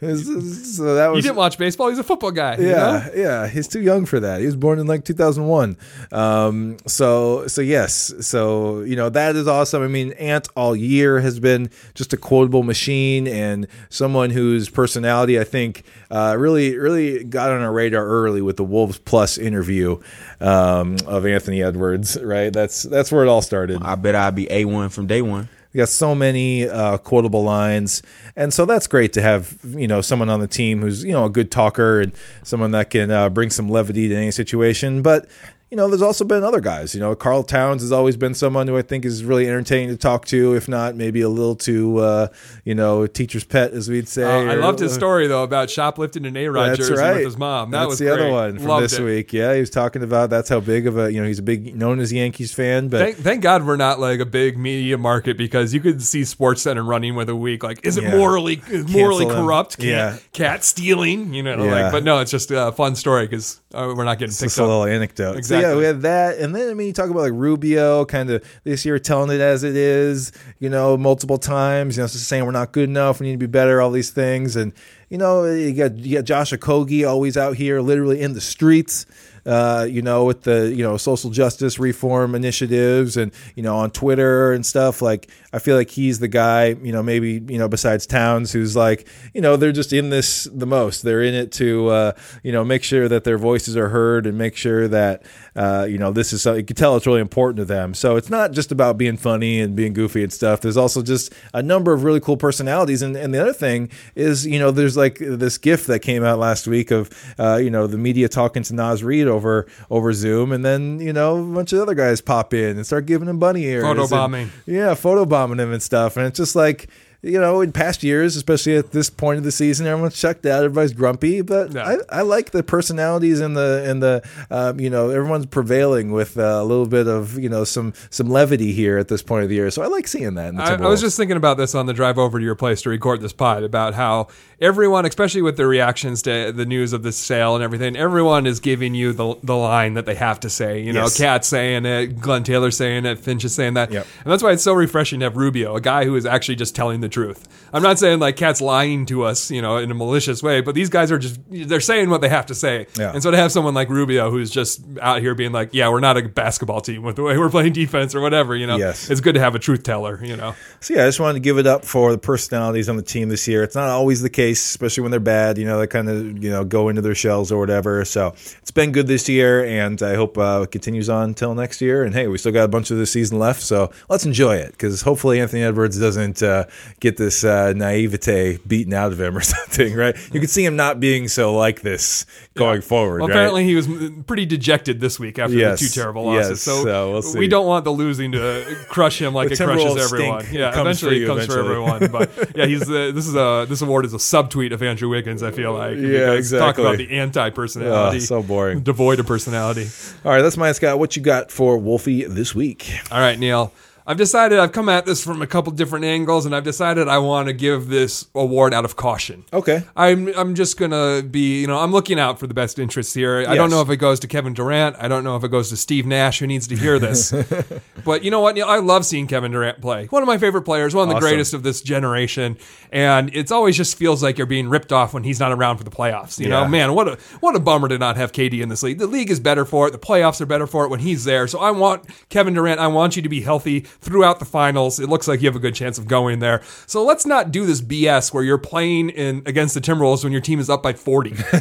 So that was You didn't watch baseball. He's a football guy. You yeah, know? yeah, he's too young for that. He was born in like 2001. Um, so, so yes, so you know that is awesome. I mean, Ant all year has been just a quotable machine and someone whose personality I think uh, really, really got on our radar early with the Wolves Plus interview um, of Anthony Edwards. Right, that's that's where it all started. I bet I'd be A one from day one. We got so many uh, quotable lines, and so that's great to have you know someone on the team who's you know a good talker and someone that can uh, bring some levity to any situation. But you know, there's also been other guys. You know, Karl Towns has always been someone who I think is really entertaining to talk to, if not maybe a little too uh, you know teacher's pet, as we'd say. Uh, I or- loved his story though about shoplifting an A Rod jersey right. with his mom. That that's was the great. other one from Loved this it. week. Yeah, he was talking about that's how big of a you know he's a big known as Yankees fan, but Thank, thank God we're not like a big media market because you could see Sports Center running with a week like is it Yeah. morally is morally Cancel corrupt? Cat, Yeah. cat stealing, you know. Yeah. Like, but no, it's just a fun story because uh, we're not getting It's picked just a little anecdote. Exactly. Yeah, we had that, and then I mean, you talk about like Rubio, kind of this year telling it as it is, you know, multiple times, you know, just saying we're not good enough, we need to be better, all these things, and you know, you got you got Josh Okogie always out here, literally in the streets. Uh, you know, with the you know social justice reform initiatives, and you know on Twitter and stuff. Like, I feel like he's the guy. You know, maybe you know besides Towns, who's like, you know, they're just in this the most. They're in it to uh, you know make sure that their voices are heard and make sure that uh, you know this is. So you can tell it's really important to them. So it's not just about being funny and being goofy and stuff. There's also just a number of really cool personalities. And, and the other thing is, you know, there's like this gift that came out last week of uh, you know the media talking to Naz Reid over over Zoom, and then you know a bunch of other guys pop in and start giving him bunny ears, and- Photobombing. yeah, photobombing him and stuff, and it's just like. You know, in past years, especially at this point of the season, everyone's checked out. Everybody's grumpy, but. I, I like the personalities and the and the um, you know everyone's prevailing with uh, a little bit of you know some some levity here at this point of the year. So I like seeing that. In the I, I was just thinking about this on the drive over to your place to record this pod about how everyone, especially with the reactions to the news of this sale and everything, everyone is giving you the, the line that they have to say. You know, Yes. KAT saying it, Glenn Taylor saying it, Finch is saying that. Yep. And that's why it's so refreshing to have Rubio, a guy who is actually just telling the truth. I'm not saying like KAT's lying to us, you know, in a malicious way, but these guys are just, they're saying what they have to say. Yeah. And so to have someone like Rubio who's just out here being like, yeah, we're not a basketball team with the way we're playing defense or whatever, you know, Yes. it's good to have a truth teller, you know. So yeah, I just wanted to give it up for the personalities on the team this year. It's not always the case, especially when they're bad. You know, they kind of you know go into their shells or whatever. So it's been good this year, and I hope uh, it continues on until next year. And hey, we still got a bunch of the season left, so let's enjoy it because hopefully Anthony Edwards doesn't uh, get this uh, naivete beaten out of him or something. Right? You can see him not being so like this going forward. Well, right? apparently he was pretty dejected this week after Yes. the two terrible losses. Yes. So, So we'll see. we don't want the losing to crush him like it crushes everyone. Yeah, It comes eventually it comes for everyone. But yeah, he's uh, this is a this award is a subtweet of Andrew Wiggins. I feel like Yeah, exactly. Talk about the anti-personality. Oh, so boring. devoid of personality. All right, that's my Scott. What you got for Wolfie this week? All right, Neil. I've decided I've come at this from a couple different angles, and I've decided I want to give this award out of caution. Okay. I'm I'm just gonna be you know I'm looking out for the best interests here. I don't Yes. know if it goes to Kevin Durant. I don't know if it goes to Steve Nash, who needs to hear this. but you know what? Neil? I love seeing Kevin Durant play. One of my favorite players, one of the Awesome. greatest of this generation, and it's always just feels like you're being ripped off when he's not around for the playoffs. You know, Yeah. man, what a what a bummer to not have KD in this league. The league is better for it. The playoffs are better for it when he's there. So I want Kevin Durant. I want you to be healthy throughout the finals. It looks like you have a good chance of going there. So let's not do this BS where you're playing in against the Timberwolves when your team is up by 40.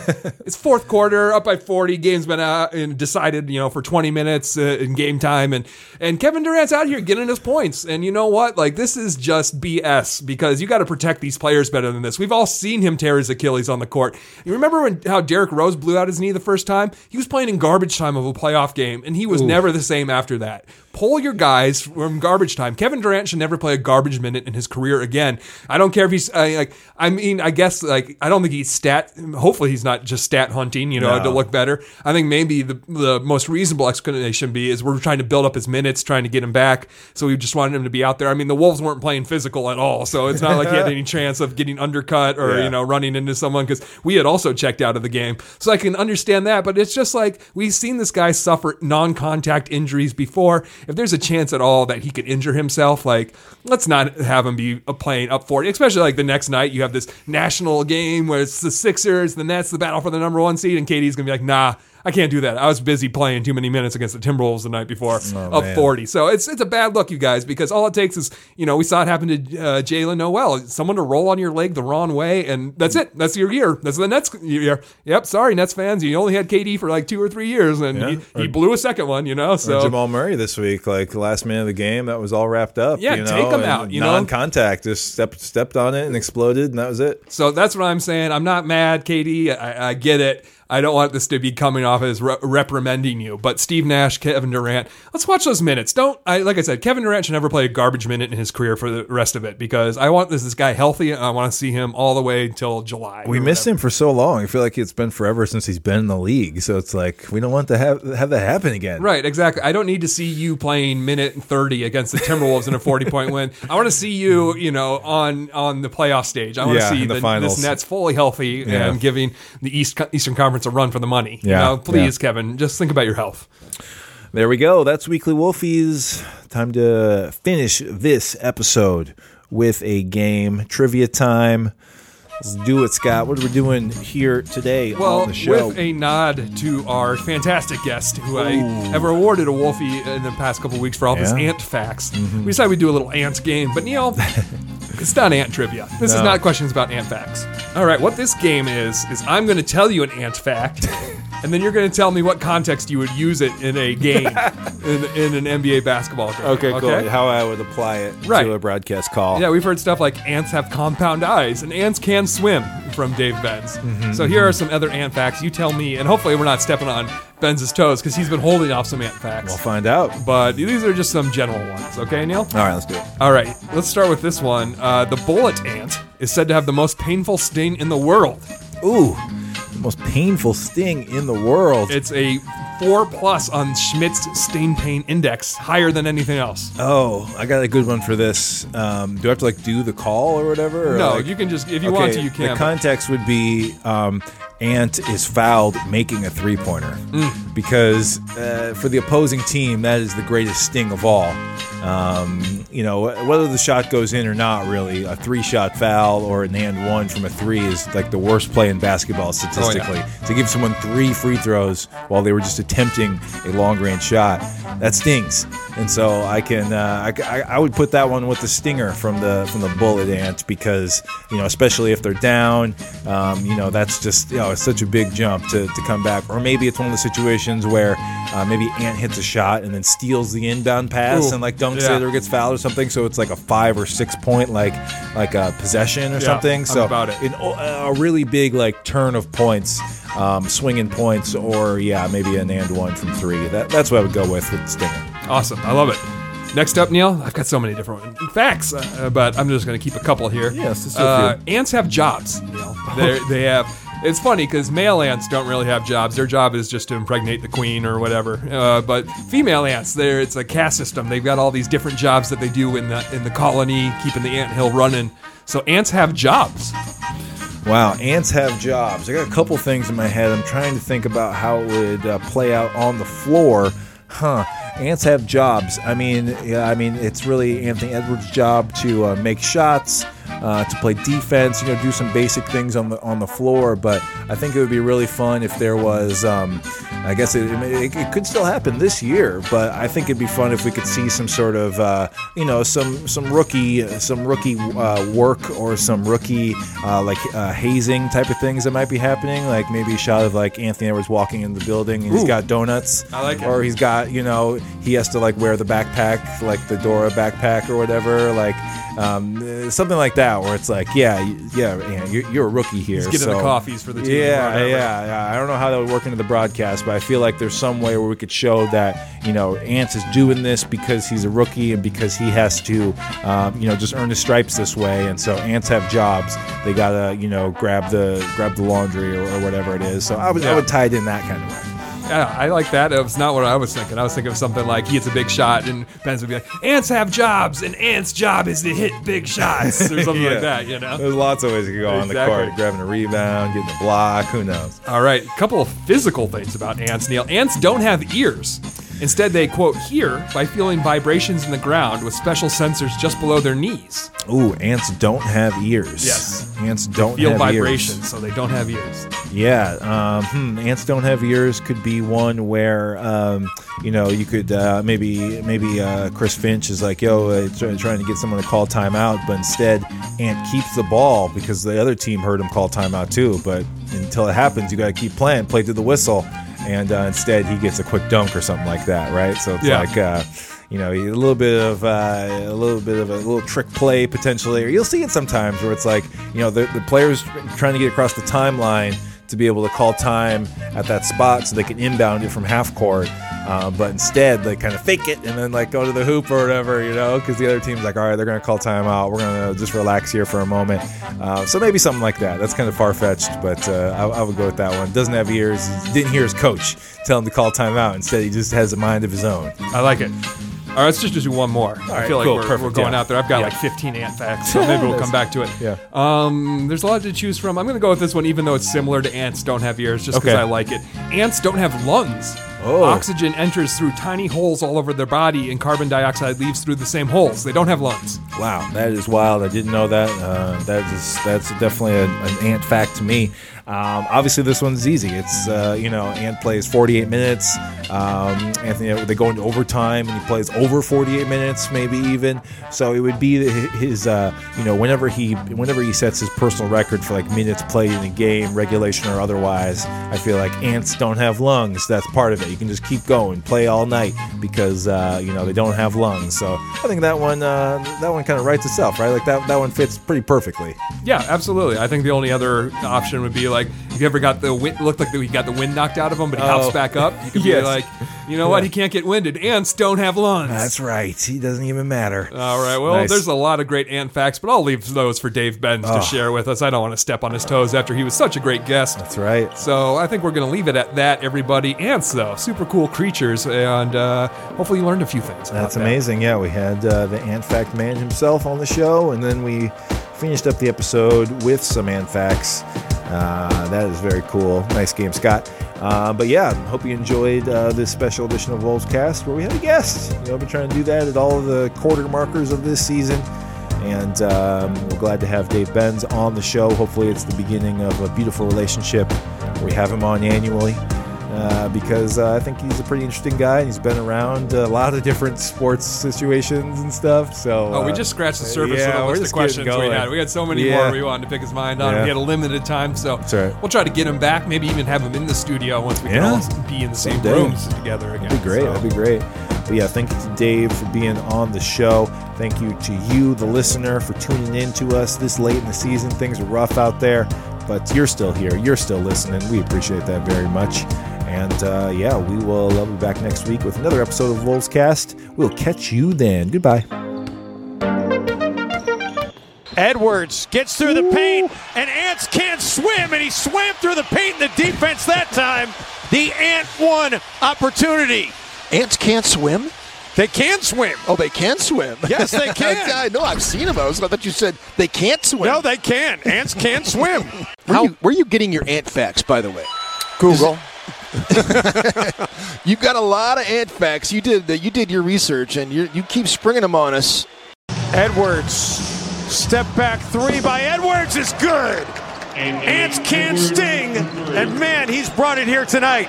it's fourth quarter, up by 40. Game's been out and decided, you know, for 20 minutes uh, in game time, and and Kevin Durant's out here getting his points. And you know what? Like this is just BS because you got to protect these players better than this. We've all seen him tear his Achilles on the court. You remember when how Derrick Rose blew out his knee the first time? He was playing in garbage time of a playoff game, and he was never the same after that. Pull your guys from garbage time. Kevin Durant should never play a garbage minute in his career again. I don't care if he's I, like. I mean, I guess like I don't think he's stat. Hopefully, he's not just stat hunting. You know, No. to look better. I think maybe the the most reasonable explanation be is we're trying to build up his minutes, trying to get him back. So we just wanted him to be out there. I mean, the Wolves weren't playing physical at all, so it's not like he had any chance of getting undercut or Yeah. you know running into someone because we had also checked out of the game. So I can understand that, but it's just like we've seen this guy suffer non-contact injuries before. If there's a chance at all that he could injure himself, like let's not have him be playing up for it. Especially like the next night, you have this national game where it's the Sixers, the Nets, the battle for the number one seed, and KD's gonna be like, nah. I can't do that. I was busy playing too many minutes against the Timberwolves the night before up Oh, man. 40. So it's it's a bad look, you guys, because all it takes is, you know, we saw it happen to uh, Jalen Noel. Someone to roll on your leg the wrong way, and that's it. That's your year. That's the Nets year. Yep, sorry, Nets fans. You only had KD for like two or three years, and Yeah. he, he blew a second one, you know? So Jamal Murray this week, like last minute of the game, that was all wrapped up. Yeah, you know, take him out, you know? non-contact, just stepped stepped on it and exploded, and that was it. So that's what I'm saying. I'm not mad, KD. I, I get it. I don't want this to be coming off as re- reprimanding you. But Steve Nash, Kevin Durant, let's watch those minutes. Don't I? Like I said, Kevin Durant should never play a garbage minute in his career for the rest of it because I want this this guy healthy. And I want to see him all the way until July. We missed him for so long. I feel like it's been forever since he's been in the league. So it's like we don't want to have have that happen again. Right, exactly. I don't need to see you playing minute 30 against the Timberwolves in a 40 point win. I want to see you, you know, on on the playoff stage. I want Yeah, to see the the, finals. this Nets fully healthy Yeah. and giving the East Eastern Conference a run for the money. You Yeah, know, please, yeah. Kevin, just think about your health. There we go. That's Weekly Wolfies. Time to finish this episode with a game trivia time. Let's do it, Scott. What are we doing here today Well, on the show? with a nod to our fantastic guest, who I have awarded a Wolfie in the past couple weeks for all his Yeah. Mm-hmm. ant facts, we decided we'd do a little ant game. But Neil, it's not ant trivia. This is not questions about ant facts. All right, what this game is is I'm going to tell you an ant fact, and then you're going to tell me what context you would use it in a game, in, in an NBA basketball game. okay, cool. How I would apply it Right. to a broadcast call. Yeah, we've heard stuff like ants have compound eyes and ants can swim from Dave Benz. So here are some other ant facts. You tell me, and hopefully we're not stepping on Benz's toes because he's been holding off some ant facts. We'll find out. but these are just some general ones, okay, Neil? All right, let's do it. All right, let's start with this one. Uh, the bullet ant is said to have the most painful sting in the world. Ooh, most painful sting in the world. It's a four plus on Schmidt's sting pain index, higher than anything else. oh, I got a good one for this. Um, do I have to like do the call or whatever? or, No, like- you can just if you want to, you can. The context would be um, Ant is fouled making a three pointer Mm. because uh, for the opposing team, that is the greatest sting of all. Um, you know, whether the shot goes in or not, really, a three shot foul or an and one from a three is like the worst play in basketball statistically. To give someone three free throws while they were just attempting a long range shot, that stings. And so I can, uh, I, I, I would put that one with the stinger from the from the bullet ant because you know, especially if they're down, um, you know, that's just you know, it's such a big jump to, to come back. Or maybe it's one of the situations where uh, maybe Ant hits a shot and then steals the inbound pass Ooh, and like dunks yeah. it or gets fouled or something. So it's like a five or six point like like a possession or Yeah, something. So about it. an- a really big like turn of points, um, swinging points, or yeah, maybe an and one from three. That that's what I would go with with stinger. Awesome. I love it. Next up, Neil, I've got so many different facts, uh, but I'm just going to keep a couple here. Yes, let's uh, ants have jobs. Neil. They're, they have it's funny because male ants don't really have jobs. Their job is just to impregnate the queen or whatever. Uh, but female ants, there it's a caste system. They've got all these different jobs that they do in the in the colony, keeping the ant hill running. So ants have jobs. Wow, ants have jobs. I got a couple things in my head. I'm trying to think about how it would uh, play out on the floor. Huh. Ants have jobs. I mean, yeah, I mean, it's really Anthony Edwards' job to uh, make shots, uh, to play defense. You know, do some basic things on the on the floor. But I think it would be really fun if there was. Um, I guess it, it, it could still happen this year, but I think it'd be fun if we could see some sort of, uh, you know, some some rookie some rookie uh, work or some rookie uh, like uh, hazing type of things that might be happening. Like maybe a shot of like Anthony Edwards walking in the building and he's got donuts, I like it. or he's got you know he has to like wear the backpack like the Dora backpack or whatever, like um, something like that, where it's like yeah yeah, yeah you're, you're a rookie here. He's getting the coffees for the team. yeah, yeah, yeah. I don't know how that would work into the broadcast, but I feel like there's some way where we could show that you know Ants is doing this because he's a rookie and because he has to, um, you know, just earn his stripes this way. And so Ants have jobs; they gotta, you know, grab the grab the laundry or, or whatever it is. So I would I would tie it in that kind of way. Yeah, I like that. It was not what I was thinking. I was thinking of something like he hits a big shot, and Benz would be like, "Ants have jobs, and ants' job is to hit big shots," or something Yeah. like that. You know. There's lots of ways you can go on the Exactly. court: grabbing a rebound, getting a block. Who knows? All right, a couple of physical things about ants, Neil. Ants don't have ears. Instead, they quote hear by feeling vibrations in the ground with special sensors just below their knees. Ooh, ants don't have ears. Yes. ants don't Feel have vibrations, ears. so they don't have ears. Yeah, um, hmm, ants don't have ears could be one where um, you know you could uh, maybe maybe uh, Chris Finch is like, yo, uh, try- trying to get someone to call timeout, but instead Ant keeps the ball because the other team heard him call timeout too. But until it happens, you got to keep playing, play through the whistle, and uh, instead he gets a quick dunk or something like that, right? So it's Yeah. like. Uh, you know, a little bit of uh, a little bit of a little trick play potentially, or you'll see it sometimes where it's like, you know, the, the players trying to get across the timeline to be able to call time at that spot so they can inbound it from half court. Uh, but instead, they kind of fake it and then like go to the hoop or whatever, you know, because the other team's like, all right, they're going to call timeout. We're going to just relax here for a moment. Uh, so maybe something like that. That's kind of far fetched, but uh, I, I would go with that one. Doesn't have ears. Didn't hear his coach tell him to call timeout. Instead, he just has a mind of his own. I like it. All right, let's just do one more. I right, feel like cool, we're, perfect, we're going yeah. out there. I've got Yeah. like 15 ant facts, so maybe we'll come back to it. Yeah. Um, there's a lot to choose from. I'm going to go with this one, even though it's similar to ants don't have ears, just because Okay. I like it. Ants don't have lungs. Oh. Oxygen enters through tiny holes all over their body, and carbon dioxide leaves through the same holes. They don't have lungs. Wow, that is wild. I didn't know that. Uh, that is that's definitely a, an ant fact to me. Um, obviously, this one's easy. It's uh, you know, Ant plays 48 minutes. Um, Anthony, they go into overtime, and he plays over 48 minutes, maybe even. So it would be his, uh, you know, whenever he whenever he sets his personal record for like minutes played in a game, regulation or otherwise. I feel like ants don't have lungs. That's part of it. You can just keep going, play all night because uh, you know they don't have lungs. So I think that one uh, that one kind of writes itself, right? Like that that one fits pretty perfectly. Yeah, absolutely. I think the only other option would be like if you ever got the wind, looked like he got the wind knocked out of him, but he Oh. hops back up. You could Yes. be like, you know what? He can't get winded. Ants don't have lungs. That's right. He doesn't even matter. All right. Well, Nice. there's a lot of great ant facts, but I'll leave those for Dave Benz to share with us. I don't want to step on his toes after he was such a great guest. That's right. So I think we're going to leave it at that, everybody. Ants, though, super cool creatures, and uh, hopefully you learned a few things. That's amazing. Yeah, we had uh, the Ant Fact man himself on the show, and then we finished up the episode with some Ant Facts. Uh, that is very cool. Nice game, Scott. Uh, but yeah, hope you enjoyed uh, this special edition of Wolves Cast where we had a guest. You know, I've been trying to do that at all of the quarter markers of this season. And um, we're glad to have Dave Benz on the show. Hopefully, it's the beginning of a beautiful relationship. We have him on annually uh, because uh, I think he's a pretty interesting guy. and He's been around a lot of different sports situations and stuff. So, Oh, we uh, just scratched the surface yeah, of the we're list of questions we had. We had so many Yeah. more we wanted to pick his mind on. Yeah. We had a limited time, so right. we'll try to get him back. Maybe even have him in the studio once we can all be in the same Someday. rooms together again. That'd be great. So- That'd be great. But yeah, thank you to Dave for being on the show. Thank you to you, the listener, for tuning in to us this late in the season. Things are rough out there, but you're still here. You're still listening. We appreciate that very much. And uh, yeah, we will uh, be back next week with another episode of Wolves Cast. We'll catch you then. Goodbye. Edwards gets through the paint, and Ants can't swim, and he swam through the paint in the defense that time. The Ant one opportunity. Ants can't swim. They can swim. Oh, they can swim. Yes, they can. I know. I've seen them. I, was, I thought you said they can't swim. No, they can. Ants can swim. where, are you, where are you getting your ant facts, by the way? Google. you got a lot of ant facts. You did you did your research, and you you keep springing them on us. Edwards, step back three by Edwards is good. Ants can't sting, and man, he's brought it here tonight.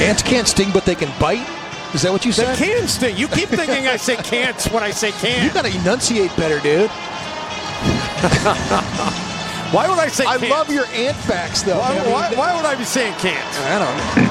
Ants can't sting, but they can bite. Is that what you They said? can sting. You keep thinking I say can't when I say can. You got to enunciate better, dude. Why would I say I can't? love your ant facts, though. Why, why, why would I be saying can't? I don't know.